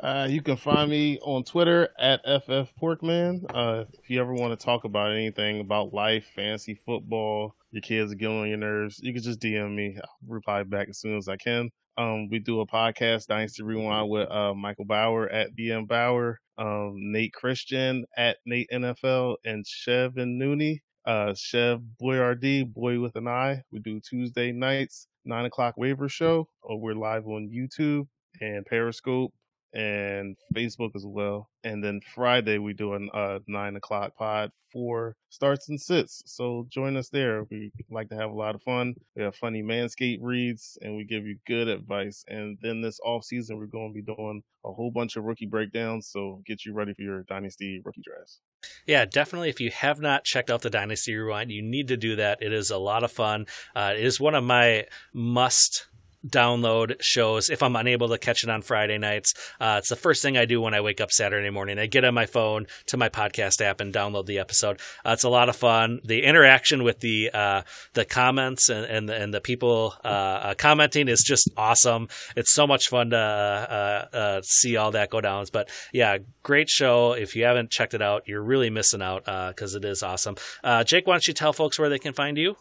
Uh, you can find me on Twitter at FF Porkman. Uh, if you ever want to talk about anything about life, fancy football, your kids are getting on your nerves, you can just DM me. I'll reply back as soon as I can. Um, we do a podcast, Dynasty Rewind, with uh, Michael Bauer at DM Bauer, um, Nate Christian at Nate NFL, and Chev and Nooney. Uh, Chev Boyardee, Boy with an I. We do Tuesday nights, 9 o'clock waiver show. Or we're live on YouTube and Periscope and Facebook as well. And then Friday we do a uh, nine o'clock pod for starts and sits. So join us there. We like to have a lot of fun. We have funny Manscaped reads, and we give you good advice. And then this off season, we're going to be doing a whole bunch of rookie breakdowns. So get you ready for your dynasty rookie drafts. Yeah, definitely. If you have not checked out the Dynasty Rewind, you need to do that. It is a lot of fun. Uh, it is one of my must download shows if I'm unable to catch it on Friday nights. Uh, it's the first thing I do when I wake up Saturday morning. I get on my phone to my podcast app and download the episode. Uh, it's a lot of fun. The interaction with the uh, the comments and and, and the people uh, uh, commenting is just awesome. It's so much fun to uh, see all that go down. But yeah, great show. If you haven't checked it out, you're really missing out because it is awesome. Jake, why don't you tell folks where they can find you?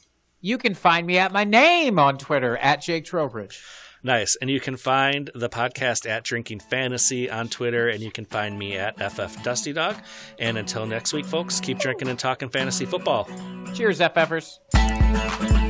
You can find me at my name on Twitter at Jake Trowbridge. Nice. And you can find the podcast at Drinking Fantasy on Twitter, and you can find me at FF Dusty Dog. And until next week, folks, keep drinking and talking fantasy football. Cheers, FFers.